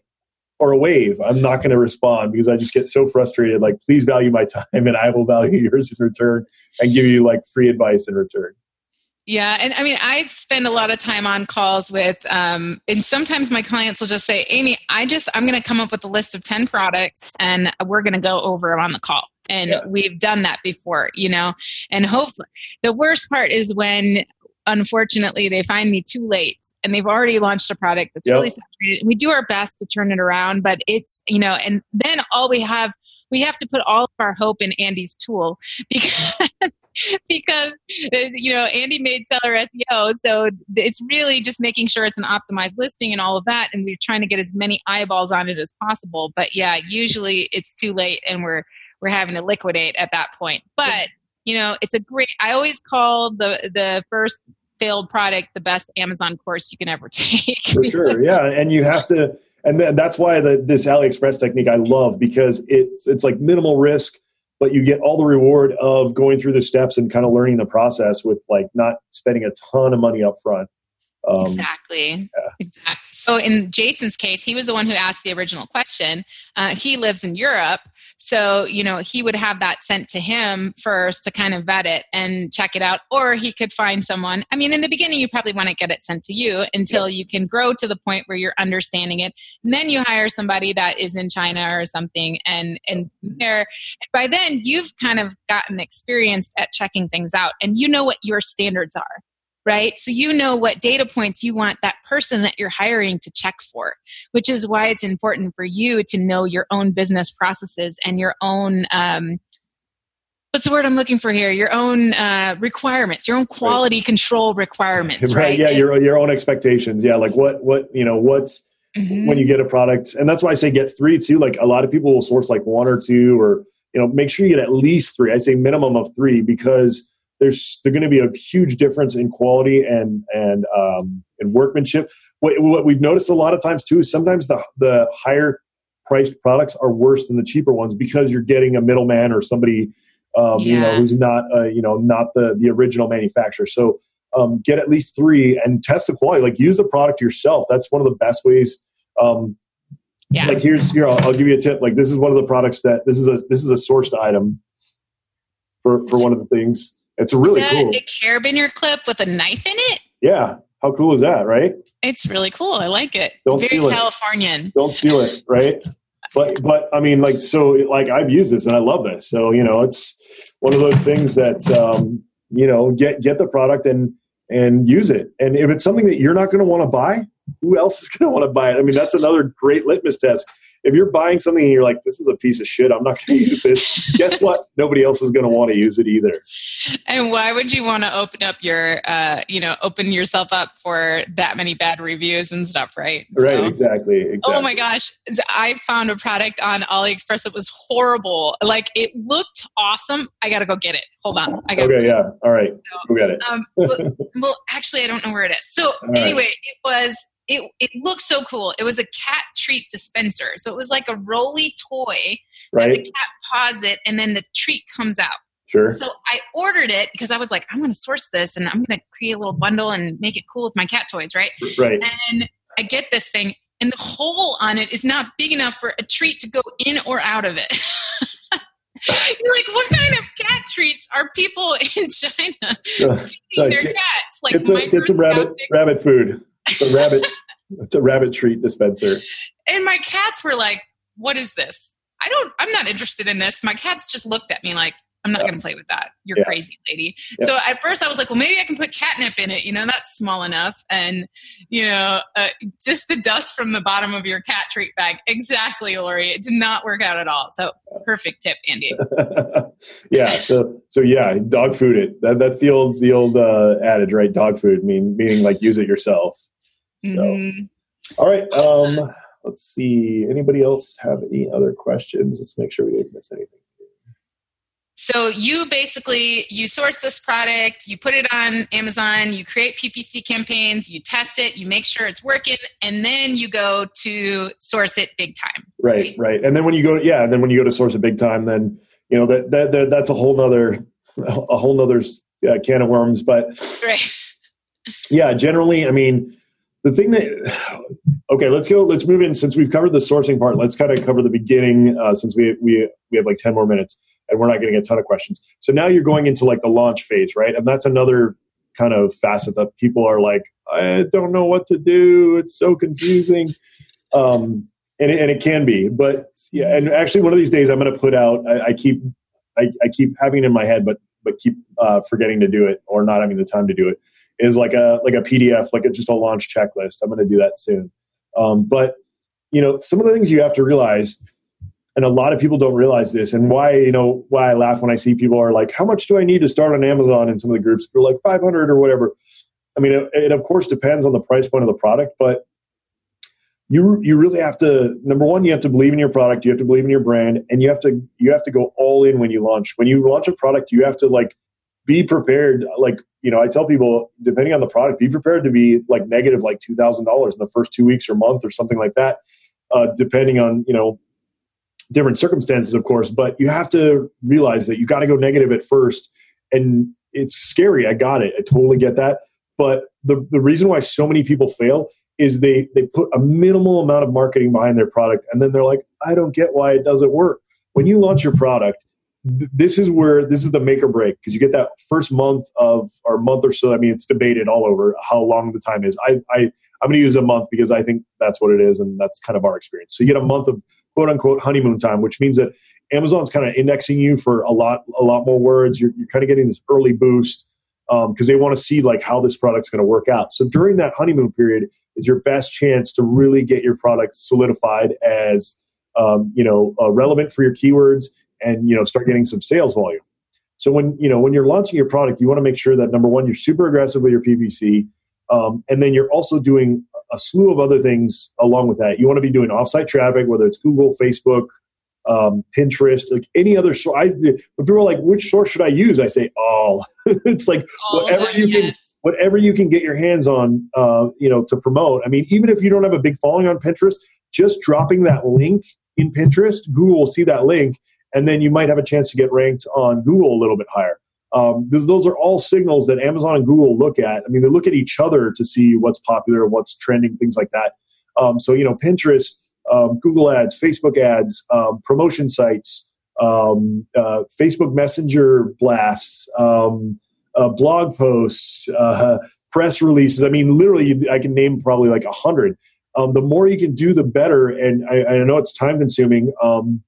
or a wave, I'm not going to respond because I just get so frustrated. Like, please value my time and I will value yours in return and give you like free advice in return. Yeah, and I mean, I spend a lot of time on calls with, um, and sometimes my clients will just say, "Amy, I just I'm going to come up with a list of ten products, and we're going to go over them on the call." And yeah. we've done that before, you know. And hopefully, the worst part is when unfortunately they find me too late and they've already launched a product that's yep. really saturated. We do our best to turn it around, but it's, you know, and then all we have, we have to put all of our hope in Andy's tool because, because, uh, you know, Andy made seller SEO. So it's really just making sure it's an optimized listing and all of that. And we're trying to get as many eyeballs on it as possible. But yeah, usually it's too late and we're, we're having to liquidate at that point. But you know, it's a great. I always call the the first failed product the best Amazon course you can ever take. For sure, yeah, and you have to, and then that's why the, this AliExpress technique I love because it's it's like minimal risk, but you get all the reward of going through the steps and kind of learning the process with like not spending a ton of money up front. Um, exactly. Yeah. Exactly. So in Jason's case, he was the one who asked the original question. Uh, he lives in Europe, so you know he would have that sent to him first to kind of vet it and check it out, or he could find someone. I mean, in the beginning, you probably want to get it sent to you until yeah. you can grow to the point where you're understanding it. And then you hire somebody that is in China or something, and and there. By then, you've kind of gotten experienced at checking things out, and you know what your standards are right? So you know what data points you want that person that you're hiring to check for, which is why it's important for you to know your own business processes and your own. Um, what's the word I'm looking for here? Your own uh, requirements, your own quality right. control requirements, right? right? Yeah, your your own expectations. Yeah, like what what you know what's mm-hmm. when you get a product, and that's why I say get three too. Like a lot of people will source like one or two, or you know make sure you get at least three. I say minimum of three because there's there's going to be a huge difference in quality and and um, and workmanship. What, what we've noticed a lot of times too is sometimes the the higher priced products are worse than the cheaper ones because you're getting a middleman or somebody um, yeah. you know who's not uh, you know not the the original manufacturer. So um, get at least three and test the quality. Like use the product yourself. That's one of the best ways. Um, yeah. Like here's here I'll, I'll give you a tip. Like this is one of the products that this is a this is a sourced item for for one of the things it's really is cool. A carabiner clip with a knife in it. Yeah, How cool is that, right? It's really cool. I like it. Don't Very steal it. Californian. Don't steal it, right? But but I mean, like so, like I've used this and I love this. So you know, it's one of those things that um, you know get get the product and and use it. And if it's something that you're not going to want to buy, who else is going to want to buy it? I mean, that's another great litmus test. If you're buying something and you're like, this is a piece of shit, I'm not going to use this. guess what? Nobody else is going to want to use it either. And why would you want to open up your, uh, you know, open yourself up for that many bad reviews and stuff, right? Right, exactly, exactly. Oh my gosh. I found a product on AliExpress that was horrible. Like it looked awesome. I got to go get it. Hold on. I got Okay, yeah. All right. Go get it. um, well, well, actually, I don't know where it is. So right. anyway, it was it. It looked so cool. It was a cat treat dispenser. So it was like a roly toy that the cat paws it, and then the treat comes out. Sure. So I ordered it because I was like, I'm going to source this, and I'm going to create a little bundle and make it cool with my cat toys, right? Right. And I get this thing, and the hole on it is not big enough for a treat to go in or out of it. You're like, what kind of cat treats are people in China uh, feeding their Like, cats? Like it's a it's a rabbit rabbit food. It's a rabbit. it's a rabbit treat dispenser. And my cats were like, "What is this? I don't. I'm not interested in this." My cats just looked at me like, "I'm not Yeah. going to play with that. You're Yeah. crazy, lady." Yeah. So at first I was like, "Well, maybe I can put catnip in it. You know, that's small enough." And you know, uh, just the dust from the bottom of your cat treat bag. Exactly, Lori. It did not work out at all. So perfect tip, Andy. yeah. So so yeah, dog food it. That, that's the old the old uh, adage, right? Dog food mean meaning like use it yourself. So Mhm. all right. Awesome. Um, let's see. Anybody else have any other questions? Let's make sure we didn't miss anything. So you basically you source this product, you put it on Amazon, you create PPC campaigns, you test it, you make sure it's working, and then you go to source it big time. Right, right. And then when you go, yeah, and then when you go to source it big time, then you know that that, that that's a whole nother a whole nother uh, can of worms. But Right. yeah, generally, I mean, the thing that okay, let's go. Let's move in since we've covered the sourcing part. Let's kind of cover the beginning uh, since we we we have like ten more minutes and we're not getting a ton of questions. So now you're going into like the launch phase, right? And that's another kind of facet that people are like, I don't know what to do. It's so confusing. Um, and it, and it can be, but yeah. And actually, one of these days, I'm going to put out. I, I keep, I, I keep having it in my head, but but keep uh, forgetting to do it or not having the time to do it. Is like a like a PDF, like a, just a launch checklist. I'm going to do that soon. Um, but you know, some of the things you have to realize, and a lot of people don't realize this, and why you know why I laugh when I see people are like, "How much do I need to start on Amazon?" In some of the groups, they're like 500 or whatever. I mean, it, it of course depends on the price point of the product, but you you really have to number one, you have to believe in your product, you have to believe in your brand, and you have to you have to go all in when you launch. When you launch a product, you have to like be prepared. Like you know, I tell people, depending on the product, be prepared to be like negative like two thousand dollars in the first two weeks or month or something like that, uh, depending on you know different circumstances, of course. But you have to realize that you got to go negative at first, and it's scary. I got it. I totally get that. But the the reason why so many people fail is they they put a minimal amount of marketing behind their product, and then they're like, I don't get why it doesn't work. When you launch your product, th- this is where this is the make or break because you get that first month of or month or so. I mean, it's debated all over how long the time is. I, I I'm going to use a month because I think that's what it is, and that's kind of our experience. So you get a month of quote unquote honeymoon time, which means that Amazon's kind of indexing you for a lot a lot more words. You're, you're kind of getting this early boost because they want to see like how this product's going to work out. So during that honeymoon period is your best chance to really get your product solidified as um, you know uh, relevant for your keywords and you know start getting some sales volume. So when you know when you're launching your product, you want to make sure that number one you're super aggressive with your PPC, um, and then you're also doing a slew of other things along with that. You want to be doing offsite traffic, whether it's Google, Facebook, um, Pinterest, like any other source. I, when people are like, which source should I use? I say all. it's like All whatever you them, can whatever you can get your hands on, uh, you know, to promote. I mean, even if you don't have a big following on Pinterest, just dropping that link in Pinterest, Google will see that link, and then you might have a chance to get ranked on Google a little bit higher. Um, those, those are all signals that Amazon and Google look at. I mean, they look at each other to see what's popular, what's trending, things like that. Um, so, you know, Pinterest, um, Google Ads, Facebook ads, um, promotion sites, um, uh, Facebook Messenger blasts, um, uh, blog posts, uh, press releases. I mean, literally, I can name probably like a hundred. The more you can do, the better. And I, I know it's time consuming, um,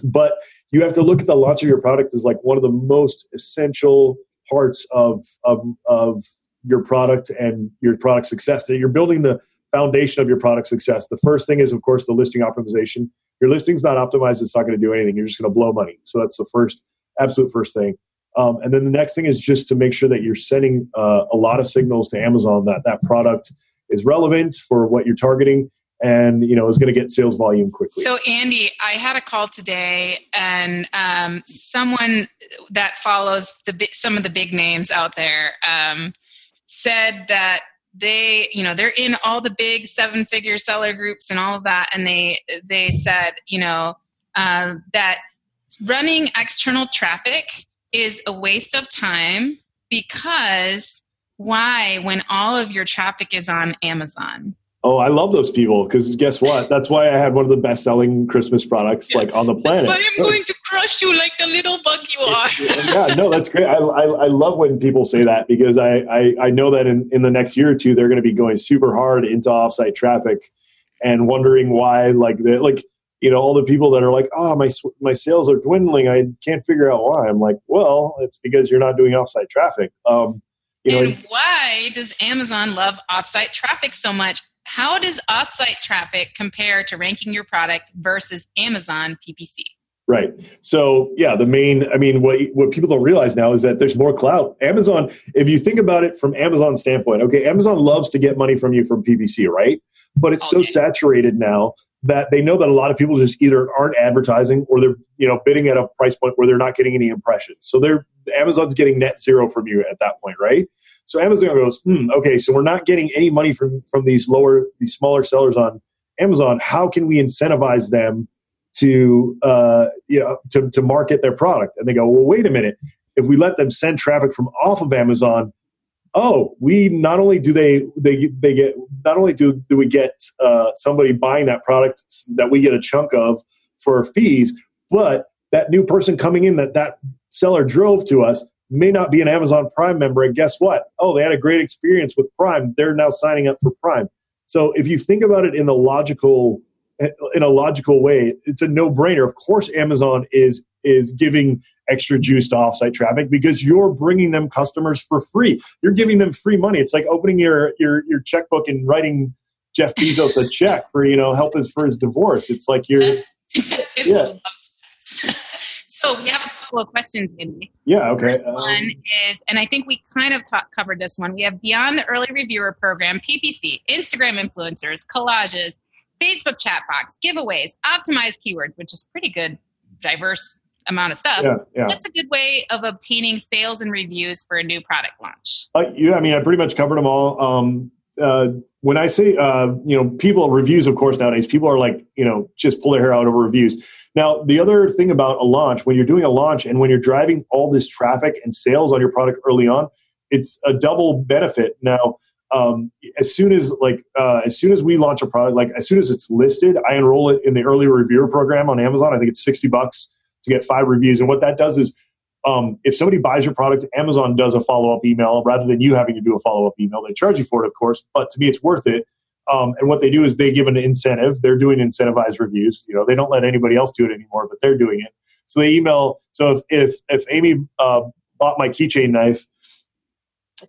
but you have to look at the launch of your product as like one of the most essential parts of of of your product and your product success. That you're building the foundation of your product success. The first thing is, of course, the listing optimization. Your listing's not optimized; it's not going to do anything. You're just going to blow money. So that's the first, absolute first thing. Um, and then the next thing is just to make sure that you're sending uh, a lot of signals to Amazon that that product is relevant for what you're targeting and you know is going to get sales volume quickly. So Andy, I had a call today, and um, someone that follows the some of the big names out there um, said that they you know they're in all the big seven figure seller groups and all of that, and they they said you know uh, that running external traffic is a waste of time because why when all of your traffic is on Amazon? Oh, I love those people because guess what? That's why I had one of the best selling Christmas products yeah. like on the planet. That's why I'm going to crush you like the little bug you are. yeah, no, that's great. I, I, I, love when people say that because I, I, I know that in, in the next year or two they're going to be going super hard into offsite traffic and wondering why like the like you know all the people that are like oh my my sales are dwindling I can't figure out why. I'm like well it's because you're not doing offsite traffic. Um, you know, and why does Amazon love offsite traffic so much? How does offsite traffic compare to ranking your product versus Amazon PPC? Right. So yeah, the main I mean what what people don't realize now is that there's more clout. Amazon, if you think about it from Amazon's standpoint, okay, Amazon loves to get money from you from PPC, right? But it's okay. so saturated now that they know that a lot of people just either aren't advertising or they're you know bidding at a price point where they're not getting any impressions. So they're Amazon's getting net zero from you at that point, right? So Amazon goes, hmm, okay, so we're not getting any money from from these lower, these smaller sellers on Amazon. How can we incentivize them to uh, you know to, to market their product? And they go, well, wait a minute. If we let them send traffic from off of Amazon, oh, we not only do they they they get not only do do we get uh, somebody buying that product that we get a chunk of for fees, but that new person coming in that that seller drove to us may not be an Amazon Prime member. And guess what? Oh, they had a great experience with Prime. They're now signing up for Prime. So if you think about it in a logical in a logical way, it's a no-brainer. Of course, Amazon is is giving extra juice to offsite traffic because you're bringing them customers for free. You're giving them free money. It's like opening your your your checkbook and writing Jeff Bezos a check for you know help his for his divorce. It's like you're yeah. So we have a couple of questions, Andy. Yeah, okay. First um, one is, and I think we kind of talk, covered this one. We have Beyond the Early Reviewer Program, PPC, Instagram influencers, collages, Facebook chat box, giveaways, optimized keywords, which is pretty good, diverse amount of stuff. Yeah, yeah. What's a good way of obtaining sales and reviews for a new product launch? Uh, yeah, I mean, I pretty much covered them all. Um, uh, when I say, uh, you know, people reviews, of course, nowadays people are like, you know, just pull their hair out over reviews. Now, the other thing about a launch, when you're doing a launch and when you're driving all this traffic and sales on your product early on, it's a double benefit. Now, um, as soon as like uh, as soon as we launch a product, like as soon as it's listed, I enroll it in the early reviewer program on Amazon. I think it's sixty bucks to get five reviews, and what that does is um, if somebody buys your product, Amazon does a follow up email rather than you having to do a follow up email. They charge you for it, of course, but to me, it's worth it um, and what they do is they give an incentive. They're doing incentivized reviews. You know, they don't let anybody else do it anymore, but they're doing it. So they email. So if if if Amy uh, bought my keychain knife,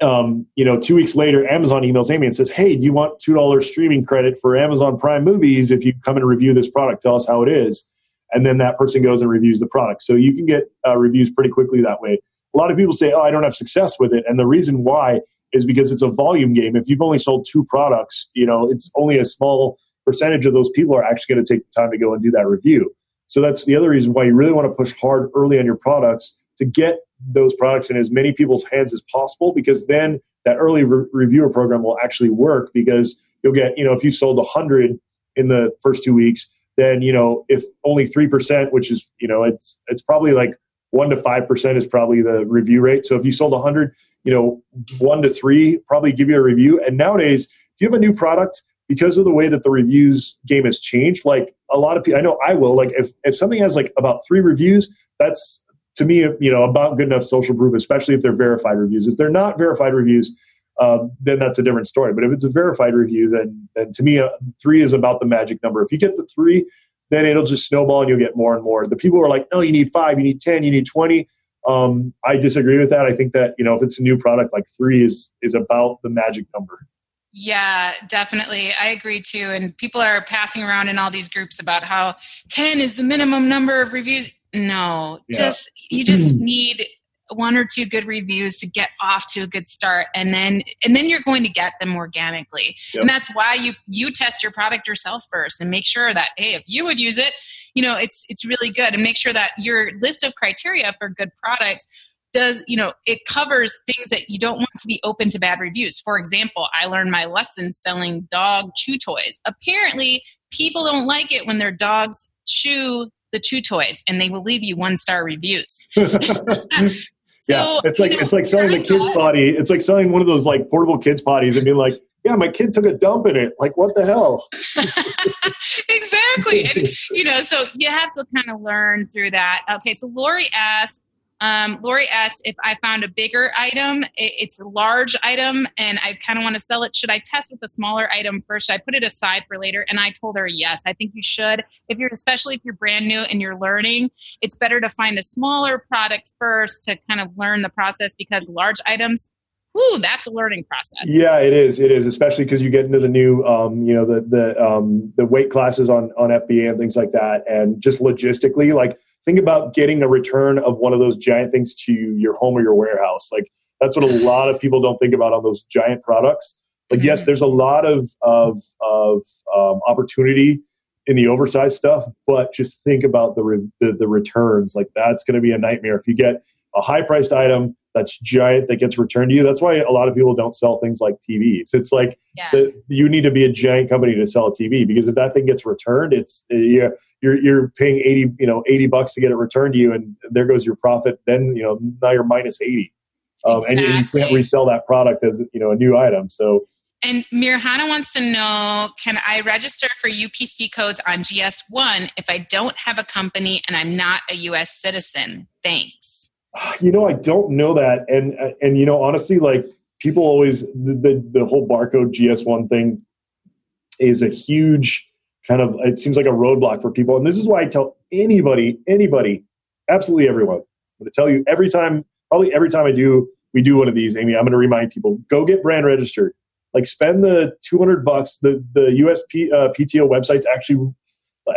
um, you know, two weeks later, Amazon emails Amy and says, "Hey, do you want two dollars streaming credit for Amazon Prime Movies if you come and review this product? Tell us how it is." And then that person goes and reviews the product. So you can get uh, reviews pretty quickly that way. A lot of people say, "Oh, I don't have success with it," and the reason why is because it's a volume game. If you've only sold two products, you know, it's only a small percentage of those people are actually going to take the time to go and do that review. So that's the other reason why you really want to push hard early on your products to get those products in as many people's hands as possible because then that early re- reviewer program will actually work because you'll get, you know, if you sold 100 in the first 2 weeks, then, you know, if only 3%, which is, you know, it's it's probably like 1 to 5% is probably the review rate. So if you sold 100, you know, one to three probably give you a review. And nowadays, if you have a new product, because of the way that the reviews game has changed, like a lot of people, I know I will, like if, if something has like about three reviews, that's to me, you know, about good enough social proof, especially if they're verified reviews. If they're not verified reviews, um, then that's a different story. But if it's a verified review, then then to me, uh, three is about the magic number. If you get the three, then it'll just snowball and you'll get more and more. The people are like, no, you need five, you need ten, you need twenty. Um, I disagree with that. I think that you know if it's a new product, like three is is about the magic number. Yeah, definitely. I agree too. And people are passing around in all these groups about how 10 is the minimum number of reviews. No, yeah. just you just need one or two good reviews to get off to a good start and then and then you're going to get them organically. Yep. And that's why you you test your product yourself first and make sure that hey, if you would use it, you know, it's it's really good and make sure that your list of criteria for good products does you know it covers things that you don't want to be open to bad reviews for example i learned my lesson selling dog chew toys apparently people don't like it when their dogs chew the chew toys and they will leave you one star reviews so, yeah it's like you know, it's like selling the kids potty it's like selling one of those like portable kids potties and being like yeah my kid took a dump in it. Like what the hell? Exactly and you know so you have to kind of learn through that. Okay so lori asked um, Lori asked if I found a bigger item. It, it's a large item, and I kind of want to sell it. Should I test with a smaller item first? Should I put it aside for later? And I told her yes. I think you should. If you're, especially if you're brand new and you're learning, it's better to find a smaller product first to kind of learn the process because large items Ooh, that's a learning process. Yeah, it is. It is, especially because you get into the new, um, you know, the the um, the weight classes on on FBA and things like that, and just logistically, like think about getting a return of one of those giant things to your home or your warehouse. Like that's what a lot of people don't think about on those giant products. Like, yes, mm-hmm. there's a lot of of of um, opportunity in the oversized stuff, but just think about the re- the, the returns. Like that's going to be a nightmare if you get a high priced item that's giant that gets returned to you. That's why a lot of people don't sell things like TVs. It's like yeah. the, you need to be a giant company to sell a TV because if that thing gets returned, it's yeah, you're you're paying 80 you know 80 bucks to get it returned to you and there goes your profit then you know now you're minus 80 um, exactly. and, you can't resell that product as you know a new item so and Mirhana wants to know Can I register for UPC codes on GS1 if I don't have a company and I'm not a US citizen? Thanks. You know, I don't know that. And, and you know, honestly, like people always, the, the, the whole barcode GS1 thing is a huge kind of it seems like a roadblock for people. And this is why I tell anybody, anybody, absolutely everyone, I'm going to tell you every time, probably every time I do, we do one of these, Amy, I'm going to remind people, go get brand registered. Like spend the 200 bucks. The, the USP uh, PTO website's actually,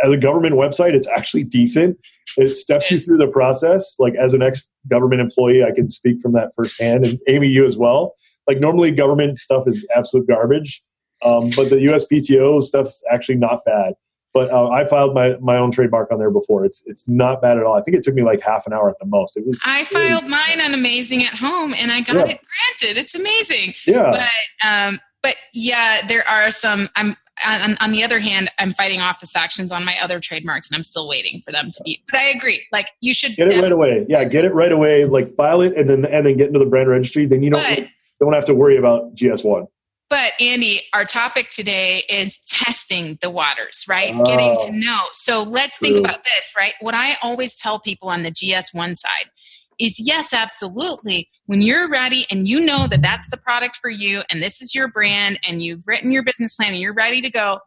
as a government website, it's actually decent. It steps you through the process. Like as an ex government employee, I can speak from that firsthand and Amy, you as well. Like normally government stuff is absolute garbage um, but the USPTO stuff's actually not bad. But uh, I filed my, my own trademark on there before. It's it's not bad at all. I think it took me like half an hour at the most. It was. I filed mine on Amazing at home, and I got yeah. it granted. It's amazing. Yeah. But um, but yeah, there are some. I'm on, on, the other hand, I'm fighting office actions on my other trademarks, and I'm still waiting for them to be. But I agree. Like you should get it right away. Yeah, get it right away. Like file it, and then and then get into the brand registry. Then you don't but, don't have to worry about GS one. But Andy, our topic today is testing the waters, right? Oh, Getting to know. So let's true. think about this, right? What I always tell people on the GS1 side is yes, absolutely. When you're ready and you know that that's the product for you and this is your brand and you've written your business plan and you're ready to go,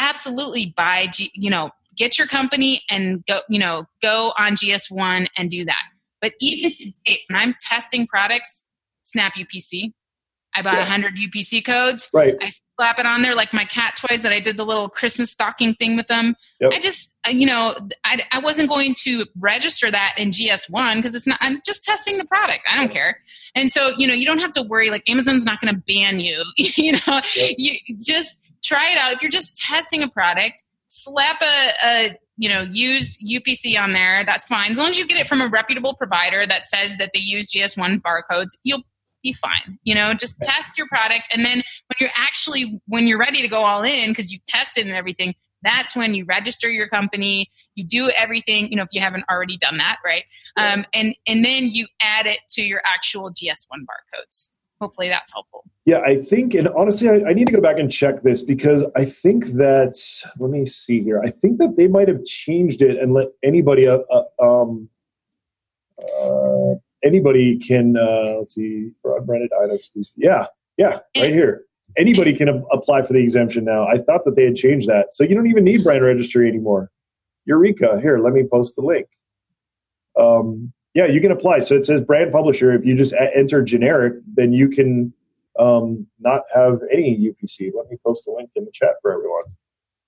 absolutely buy, G, you know, get your company and go, you know, go on GS1 and do that. But even today, when I'm testing products, Snap UPC, I bought a yeah. hundred UPC codes. Right. I slap it on there like my cat toys that I did the little Christmas stocking thing with them. Yep. I just, uh, you know, I, I wasn't going to register that in GS1 because it's not. I'm just testing the product. I don't care. And so, you know, you don't have to worry. Like Amazon's not going to ban you. you know, yep. you just try it out. If you're just testing a product, slap a, a you know used UPC on there. That's fine as long as you get it from a reputable provider that says that they use GS1 barcodes. You'll be fine. You know, just test your product. And then when you're actually, when you're ready to go all in because you've tested and everything, that's when you register your company you do everything you know if you haven't already done that right? Um, and and then you add it to your actual gs1 barcodes. Hopefully that's helpful. Yeah i think and honestly I, I, need to go back and check this because i think that let me see here. I think that they might have changed it and let anybody uh, uh, um, uh, anybody can uh, let's see for unbranded items. Yeah, Yeah, right here. Anybody can a- apply for the exemption now. I thought that they had changed that. So you don't even need brand registry anymore. Eureka. Here, let me post the link. Um, yeah, you can apply. So it says brand publisher. If you just enter generic, then you can um, not have any UPC. Let me post the link in the chat for everyone.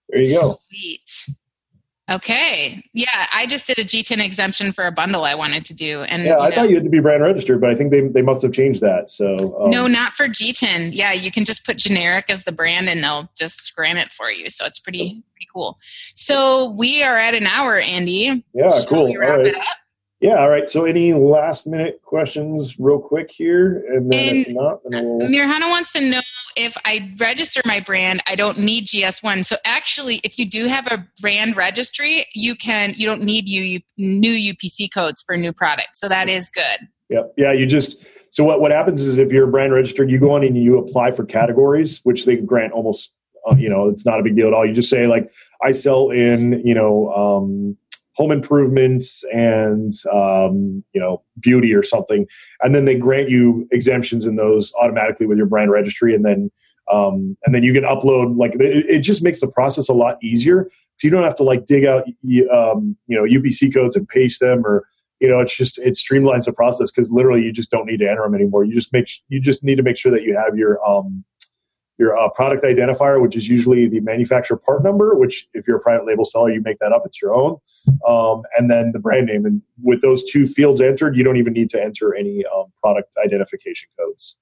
There you go. Sweet. Okay. Yeah, I just did a GTIN exemption for a bundle I wanted to do, and Yeah, I know, thought you had to be brand registered, but I think they, they must have changed that. So um, no, not for GTIN. Yeah, you can just put generic as the brand, and they'll just grant it for you. So it's pretty pretty cool. So we are at an hour, Andy. yeah, Shall cool. wrap right. Yeah, all right. So any last minute questions, real quick here, and then if not, then we'll. Mirhana wants to know if I register my brand, I don't need GS1. So actually, if you do have a brand registry, you can you don't need you new UPC codes for new products. So that is good. Yep. Yeah, you just so what what happens is if you're brand registered, you go on and you apply for categories, which they grant almost. Uh, you know, it's not a big deal at all. You just say like, I sell in you know um, home improvements and um, you know beauty or something, and then they grant you exemptions in those automatically with your brand registry, and then um, and then you can upload like it, it just makes the process a lot easier. So you don't have to like dig out um, you know UPC codes and paste them or you know it's just it streamlines the process because literally you just don't need to enter them anymore. You just make you just need to make sure that you have your um your uh, product identifier which is usually the manufacturer part number which if you're a private label seller you make that up it's your own um, and then the brand name and with those two fields entered you don't even need to enter any um, product identification codes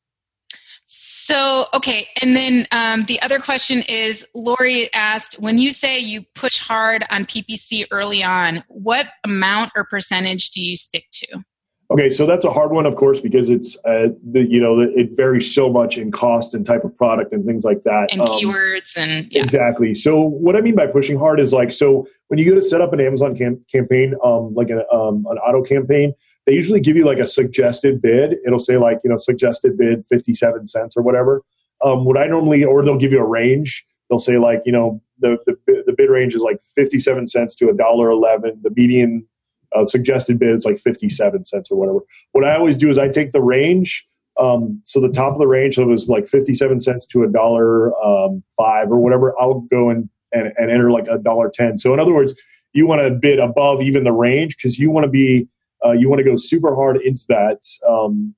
So, okay. And then um, the other question is Lori asked when you say you push hard on PPC early on, what amount or percentage do you stick to? Okay, so that's a hard one, of course, because it's uh, the, you know it varies so much in cost and type of product and things like that. And Um, keywords and yeah. Exactly. So what I mean by pushing hard is like so when you go to set up an Amazon cam- campaign, um, like an um, an auto campaign, they usually give you like a suggested bid. It'll say like you know suggested bid fifty seven cents or whatever. Um, what I normally or they'll give you a range. They'll say like you know the the, the bid range is like fifty seven cents to a dollar eleven. The median uh, suggested bid is like 57 cents or whatever. What I always do is I take the range. Um, so the top of the range, so it was like 57 cents to a dollar um, five or whatever. I'll go and, and, and enter like a dollar 10. So in other words, you want to bid above even the range because you want to be, uh, you want to go super hard into that, um,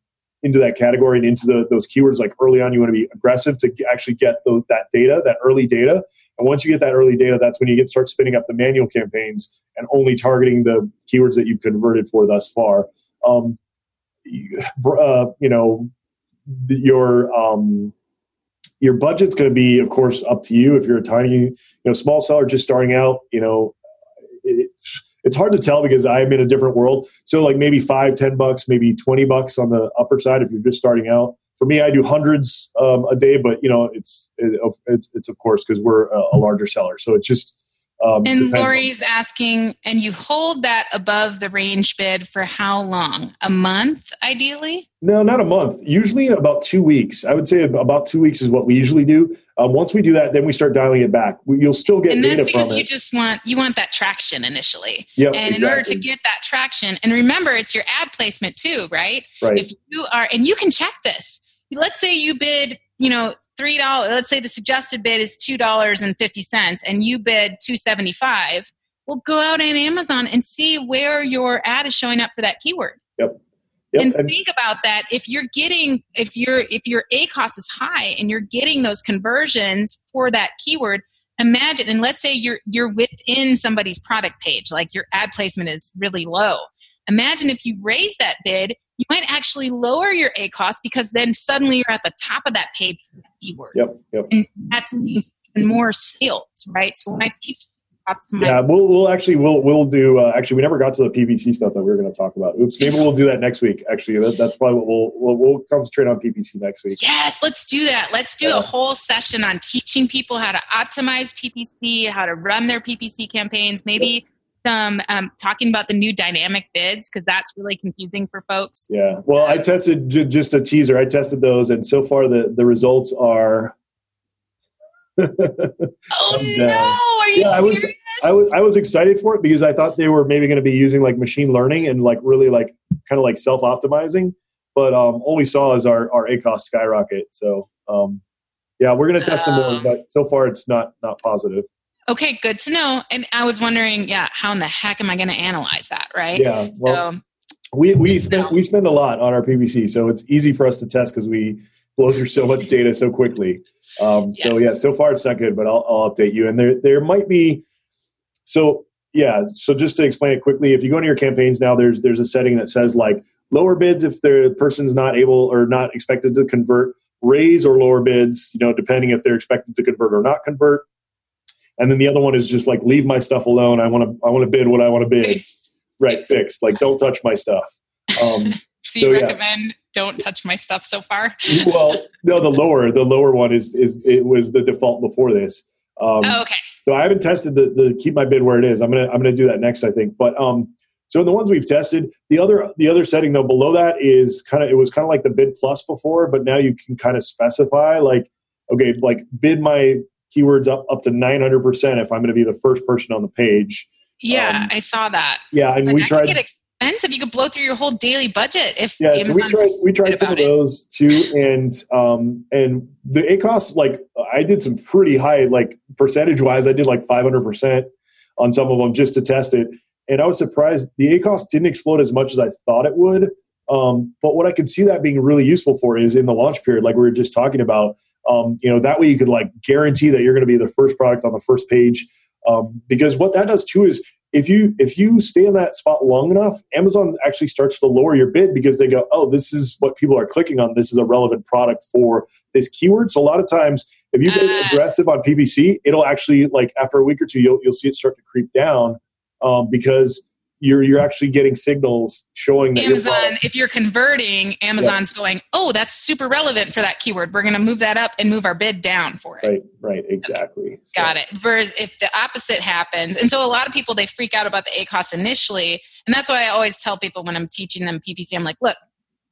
into that category and into the, those keywords. Like early on, you want to be aggressive to actually get those, that data, that early data. And once you get that early data, that's when you get start spinning up the manual campaigns and only targeting the keywords that you've converted for thus far. Um, uh, you know, your um, your budget's going to be, of course, up to you. If you're a tiny, you know, small seller just starting out, you know, it's hard to tell because I'm in a different world. So, like maybe five, ten bucks, maybe twenty bucks on the upper side if you're just starting out for me, I do hundreds um, a day, but you know, it's it, it's, it's of course because we're a, a, larger seller, so it's just. Um, and Lori's on. asking, and you hold that above the range bid for how long? A month, ideally? No, not a month. Usually about two weeks. I would say about two weeks is what we usually do. Um, once we do that, then we start dialing it back. We, you'll still get and that's because you it. just want you want that traction initially. Yep, and exactly. in order to get that traction, and remember, it's your ad placement too, right? Right. If you are, and you can check this let's say you bid you know three dollars let's say the suggested bid is two dollars and fifty cents and you bid two seventy five well go out on amazon and see where your ad is showing up for that keyword yep. Yep. and think about that if you're getting if your if your ACOS is high and you're getting those conversions for that keyword imagine and let's say you're you're within somebody's product page like your ad placement is really low imagine if you raise that bid you might actually lower your ACOS because then suddenly you're at the top of that page for that keyword. Yep, yep. And that's even more sales, right? So when I teach yeah, we'll we'll actually we'll we'll do. Uh, actually, we never got to the PPC stuff that we were going to talk about. Oops, maybe we'll do that next week. Actually, that, that's probably what we'll, we'll we'll concentrate on PPC next week. Yes, let's do that. Let's do yeah. a whole session on teaching people how to optimize PPC, how to run their PPC campaigns. Maybe some um, talking about the new dynamic bids because that's really confusing for folks. Yeah. Well, I tested j- just a teaser. I tested those, and so far the the results are. Oh no! Are you yeah, I was. I was I was excited for it because I thought they were maybe going to be using like machine learning and like really like kind of like self optimizing, but um, all we saw is our our ACOS skyrocket. So um, yeah, we're going to test some more, Oh. but so far it's not not positive. Okay, good to know. And I was wondering, yeah, how in the heck am I going to analyze that, right? Yeah, well, so, we we spend we spend a lot on our PPC, so it's easy for us to test because we blow through so much data so quickly. Um, So yeah, so far it's not good, but I'll, I'll update you. And there there might be so yeah. So just to explain it quickly, if you go into your campaigns now, there's there's a setting that says like lower bids if the person's not able or not expected to convert, raise or lower bids, you know, depending if they're expected to convert or not convert. And then the other one is just like leave my stuff alone. I want to I want to bid what I want to bid. fixed. Right, fixed. Like don't touch my stuff. Um, so you So, yeah. Don't touch my stuff so far? well, no, the lower the lower one is is it was the default before this. Um, oh, okay. So I haven't tested the, the keep my bid where it is. I'm gonna I'm gonna do that next, I think. But um, so in the ones we've tested, the other the other setting though below that is kind of it was kind of like the bid plus before, but now you can kind of specify like okay, like bid my keywords up up to 900 percent if I'm going to be the first person on the page. Yeah, um, I saw that. Yeah, and But we tried. get expensive. You could blow through your whole daily budget if Yeah, so we tried we tried some of those too, and um and the ACOS like I did some pretty high like percentage wise. I did like five hundred percent on some of them just to test it, and I was surprised the ACOS didn't explode as much as I thought it would. Um, but what I could see that being really useful for is in the launch period, like we were just talking about. Um, you know that way you could like guarantee that you're going to be the first product on the first page, um, because what that does too is if you if you stay in that spot long enough, Amazon actually starts to lower your bid because they go, oh, this is what people are clicking on. This is a relevant product for this keyword. So a lot of times, if you get Ah. aggressive on PPC, it'll actually like after a week or two, you'll you'll see it start to creep down um, because you're you're actually getting signals showing that Amazon, if you're converting, Amazon's going, oh, that's super relevant for that keyword. We're going to move that up and move our bid down for it. Right, right, exactly. So- Got it. Versus if the opposite happens, and so a lot of people they freak out about the ACOS initially, and that's why I always tell people when I'm teaching them PPC, I'm like, look,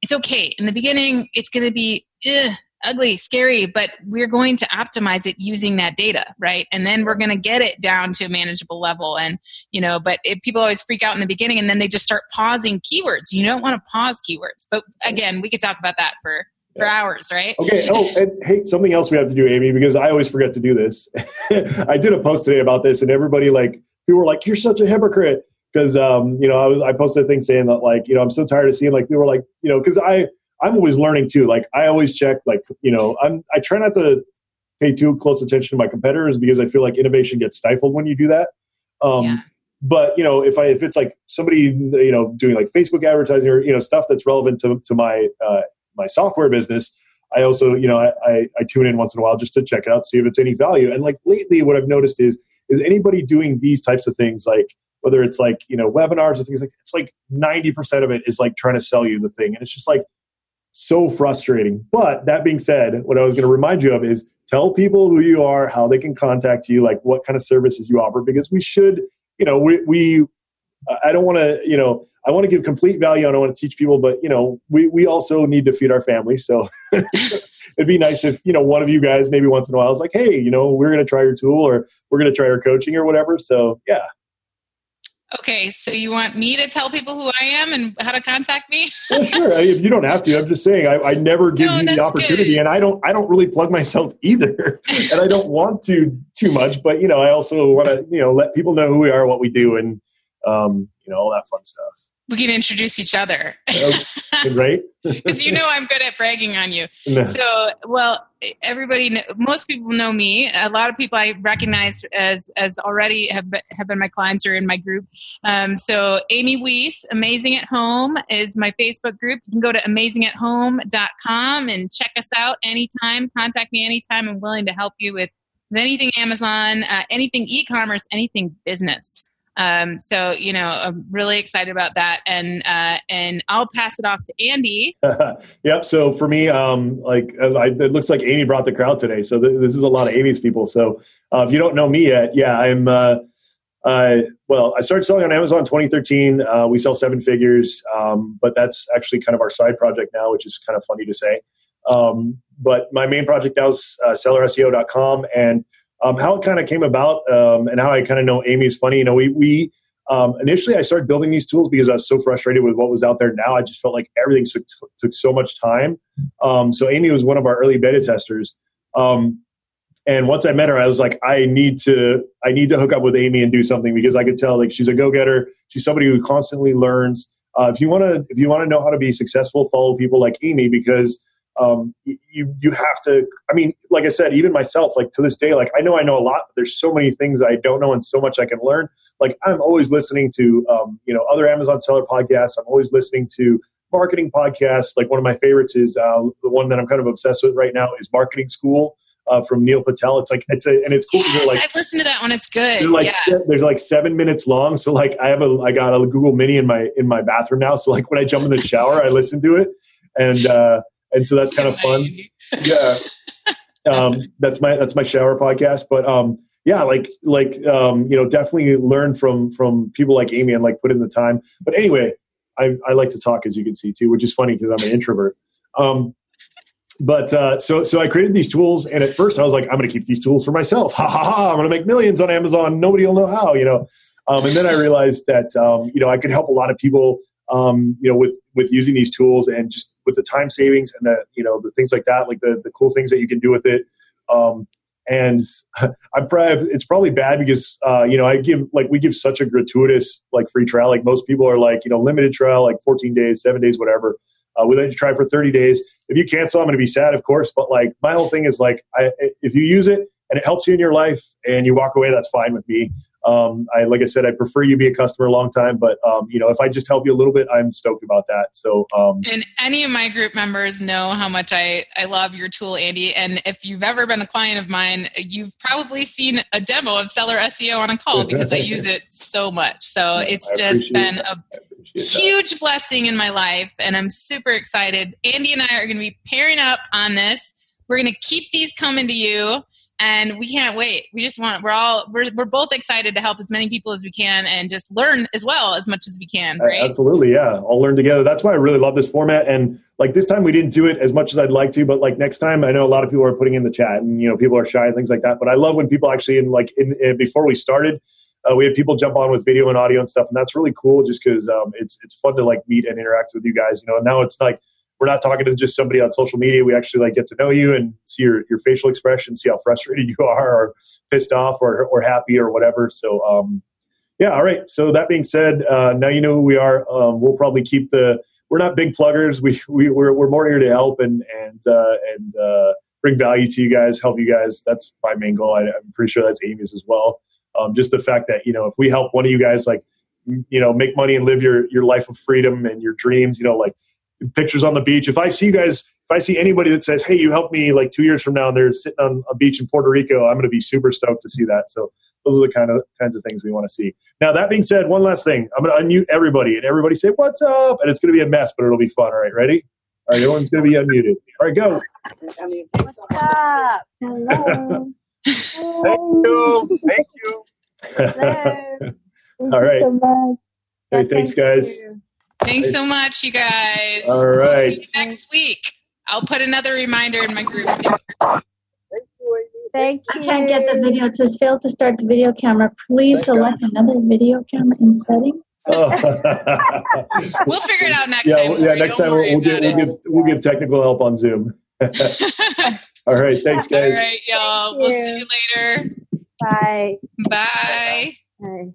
it's okay. In the beginning, it's going to be ugh, ugly, scary, but we're going to optimize it using that data, right? And then we're going to get it down to a manageable level. And you know, but if people always freak out in the beginning, and then they just start pausing keywords. You don't want to pause keywords, but again, we could talk about that for for hours, right? Okay. Oh, and hey, something else we have to do, Amy, because I always forget to do this. I did a post today about this, and everybody like people were like, "You're such a hypocrite," because um, you know I was I posted a thing saying that like you know I'm so tired of seeing like people were like you know because I I'm always learning too. Like I always check like you know I'm I try not to pay too close attention to my competitors because I feel like innovation gets stifled when you do that. Um, Yeah. But you know, if I if it's like somebody you know doing like Facebook advertising or you know stuff that's relevant to to my uh, my software business, I also you know I, I I tune in once in a while just to check it out, see if it's any value. And like lately, what I've noticed is is anybody doing these types of things like whether it's like you know webinars or things like it's like 90% of it is like trying to sell you the thing and it's just like so frustrating. But that being said what i was going to remind you of is tell people who you are how they can contact you like what kind of services you offer because we should you know we, we i don't want to you know i want to give complete value. I want to teach people but you know we, we also need to feed our family. So it'd be nice if you know one of you guys maybe once in a while is like hey you know we're going to try your tool or we're going to try your coaching or whatever. So yeah Okay, so you want me to tell people who I am and how to contact me? well, sure. I if you don't have to, I'm just saying I, I never give No, you the opportunity, good. and I don't. I don't really plug myself either, and I don't want to too much. But you know, I also want to you know let people know who we are, what we do, and um, you know all that fun stuff. We can introduce each other. right? Because you know I'm good at bragging on you. No. So, well, everybody, most people know me. A lot of people I recognize as as already have been, have been my clients or in my group. Um, so, Amy Weiss, Amazing at Home, is my Facebook group. You can go to amazingathome.com and check us out anytime. Contact me anytime. I'm willing to help you with, anything Amazon, uh, anything e-commerce, anything business. Um, so, you know, I'm really excited about that, and uh, and I'll pass it off to Andy. yep. So for me, um, like uh, I, it looks like Amy brought the crowd today. So th- this is a lot of Amy's people. So uh, if you don't know me yet, yeah, I'm. Uh, well, I started selling on Amazon 2013. Uh, we sell seven figures, um, but that's actually kind of our side project now, which is kind of funny to say. Um, but my main project now is uh, sellerseo.com, and um, how it kind of came about um, and how I kind of know Amy is funny. You know, we we um, initially, I started building these tools because I was so frustrated with what was out there. Now I just felt like everything took, took so much time. Um, so Amy was one of our early beta testers. Um, and once I met her, I was like, I need to, I need to hook up with Amy and do something because I could tell like she's a go getter. She's somebody who constantly learns. Uh, if you want to, if you want to know how to be successful, follow people like Amy because um, you you have to. I mean, like I said, even myself, like to this day, like I know I know a lot, but there's so many things I don't know and so much I can learn. Like I'm always listening to um, you know other Amazon seller podcasts. I'm always listening to marketing podcasts. Like one of my favorites is uh, the one that I'm kind of obsessed with right now is Marketing School. Uh, from Neil Patel. It's like it's a and it's cool yes, like I've listened to that one. It's good. They're like yeah. they're like seven minutes long. So like I have a I got a Google Mini in my in my bathroom now. So like when I jump in the shower, I listen to it, and uh, and so that's kind of fun. Yeah, um, that's my that's my shower podcast. But um, yeah, like like um, you know, definitely learn from from people like Amy and like put in the time. But anyway, I, I like to talk as you can see too, which is funny because I'm an introvert. Um, but uh, so so I created these tools, and at first I was like, I'm going to keep these tools for myself. Ha ha ha! I'm going to make millions on Amazon. Nobody will know how, you know. Um, and then I realized that um, you know I could help a lot of people, um, you know, with with using these tools and just with the time savings and the you know the things like that, like the the cool things that you can do with it. Um, and I'm probably it's probably bad because uh, you know I give like we give such a gratuitous like free trial. Like most people are like you know limited trial, like 14 days, seven days, whatever. Uh, we let you try for 30 days. If you cancel, I'm going to be sad, of course. But like my whole thing is like, I, if you use it and it helps you in your life and you walk away, that's fine with me. Um, I like I said, I prefer you be a customer a long time, but um, you know, if I just help you a little bit, I'm stoked about that. So, um, and any of my group members know how much I I love your tool, Andy. And if you've ever been a client of mine, you've probably seen a demo of Seller SEO on a call because I use it so much. So it's just been a huge blessing in my life, and I'm super excited. Andy and I are going to be pairing up on this. We're going to keep these coming to you and we can't wait. We just want we're all we're, we're both excited to help as many people as we can and just learn as well as much as we can right? absolutely yeah. All learn together. That's why i really love this format. And like this time we didn't do it as much as i'd like to but like next time i know a lot of people are putting in the chat and you know people are shy and things like that. But i love when people actually in like in, in before we started uh, we had people jump on with video and audio and stuff. And that's really cool just because um, it's it's fun to like meet and interact with you guys you know. And now it's like we're not talking to just somebody on social media. We actually like get to know you and see your, your facial expression, see how frustrated you are or pissed off or, or happy or whatever. So, um, yeah. All right. So that being said, uh, now you know who we are. Um, we'll probably keep the, we're not big pluggers. We, we we're, we're more here to help and, and, uh, and, uh, bring value to you guys, help you guys. That's my main goal. I, am pretty sure that's Amy's as well. Um, just the fact that, you know, if we help one of you guys, like, you know, make money and live your, your life of freedom and your dreams, you know, like pictures on the beach. If I see you guys, if I see anybody that says, "Hey, you helped me," like two years from now, and they're sitting on a beach in Puerto Rico, I'm going to be super stoked to see that. So those are the kind of kinds of things we want to see. Now that being said, one last thing, I'm going to unmute everybody, and everybody say, "What's up?" And it's going to be a mess, but it'll be fun. All right, ready? All right, everyone's going to be unmuted. All right, go. What's up? Hello. Thank you. Thank you. Hello. All right. So hey, thanks, guys. You. Thanks so much, you guys. All right. next week. I'll put another reminder in my group. Thank you. I can't get the video. It says failed to start the video camera. Please Thank select God. another video camera in settings. Oh. we'll figure it out next yeah, time. Yeah, next time we'll, we'll, give, we'll, give, we'll give technical help on Zoom. All right. Thanks, guys. All right, y'all. Thank we'll you. see you later. Bye. Bye. Bye.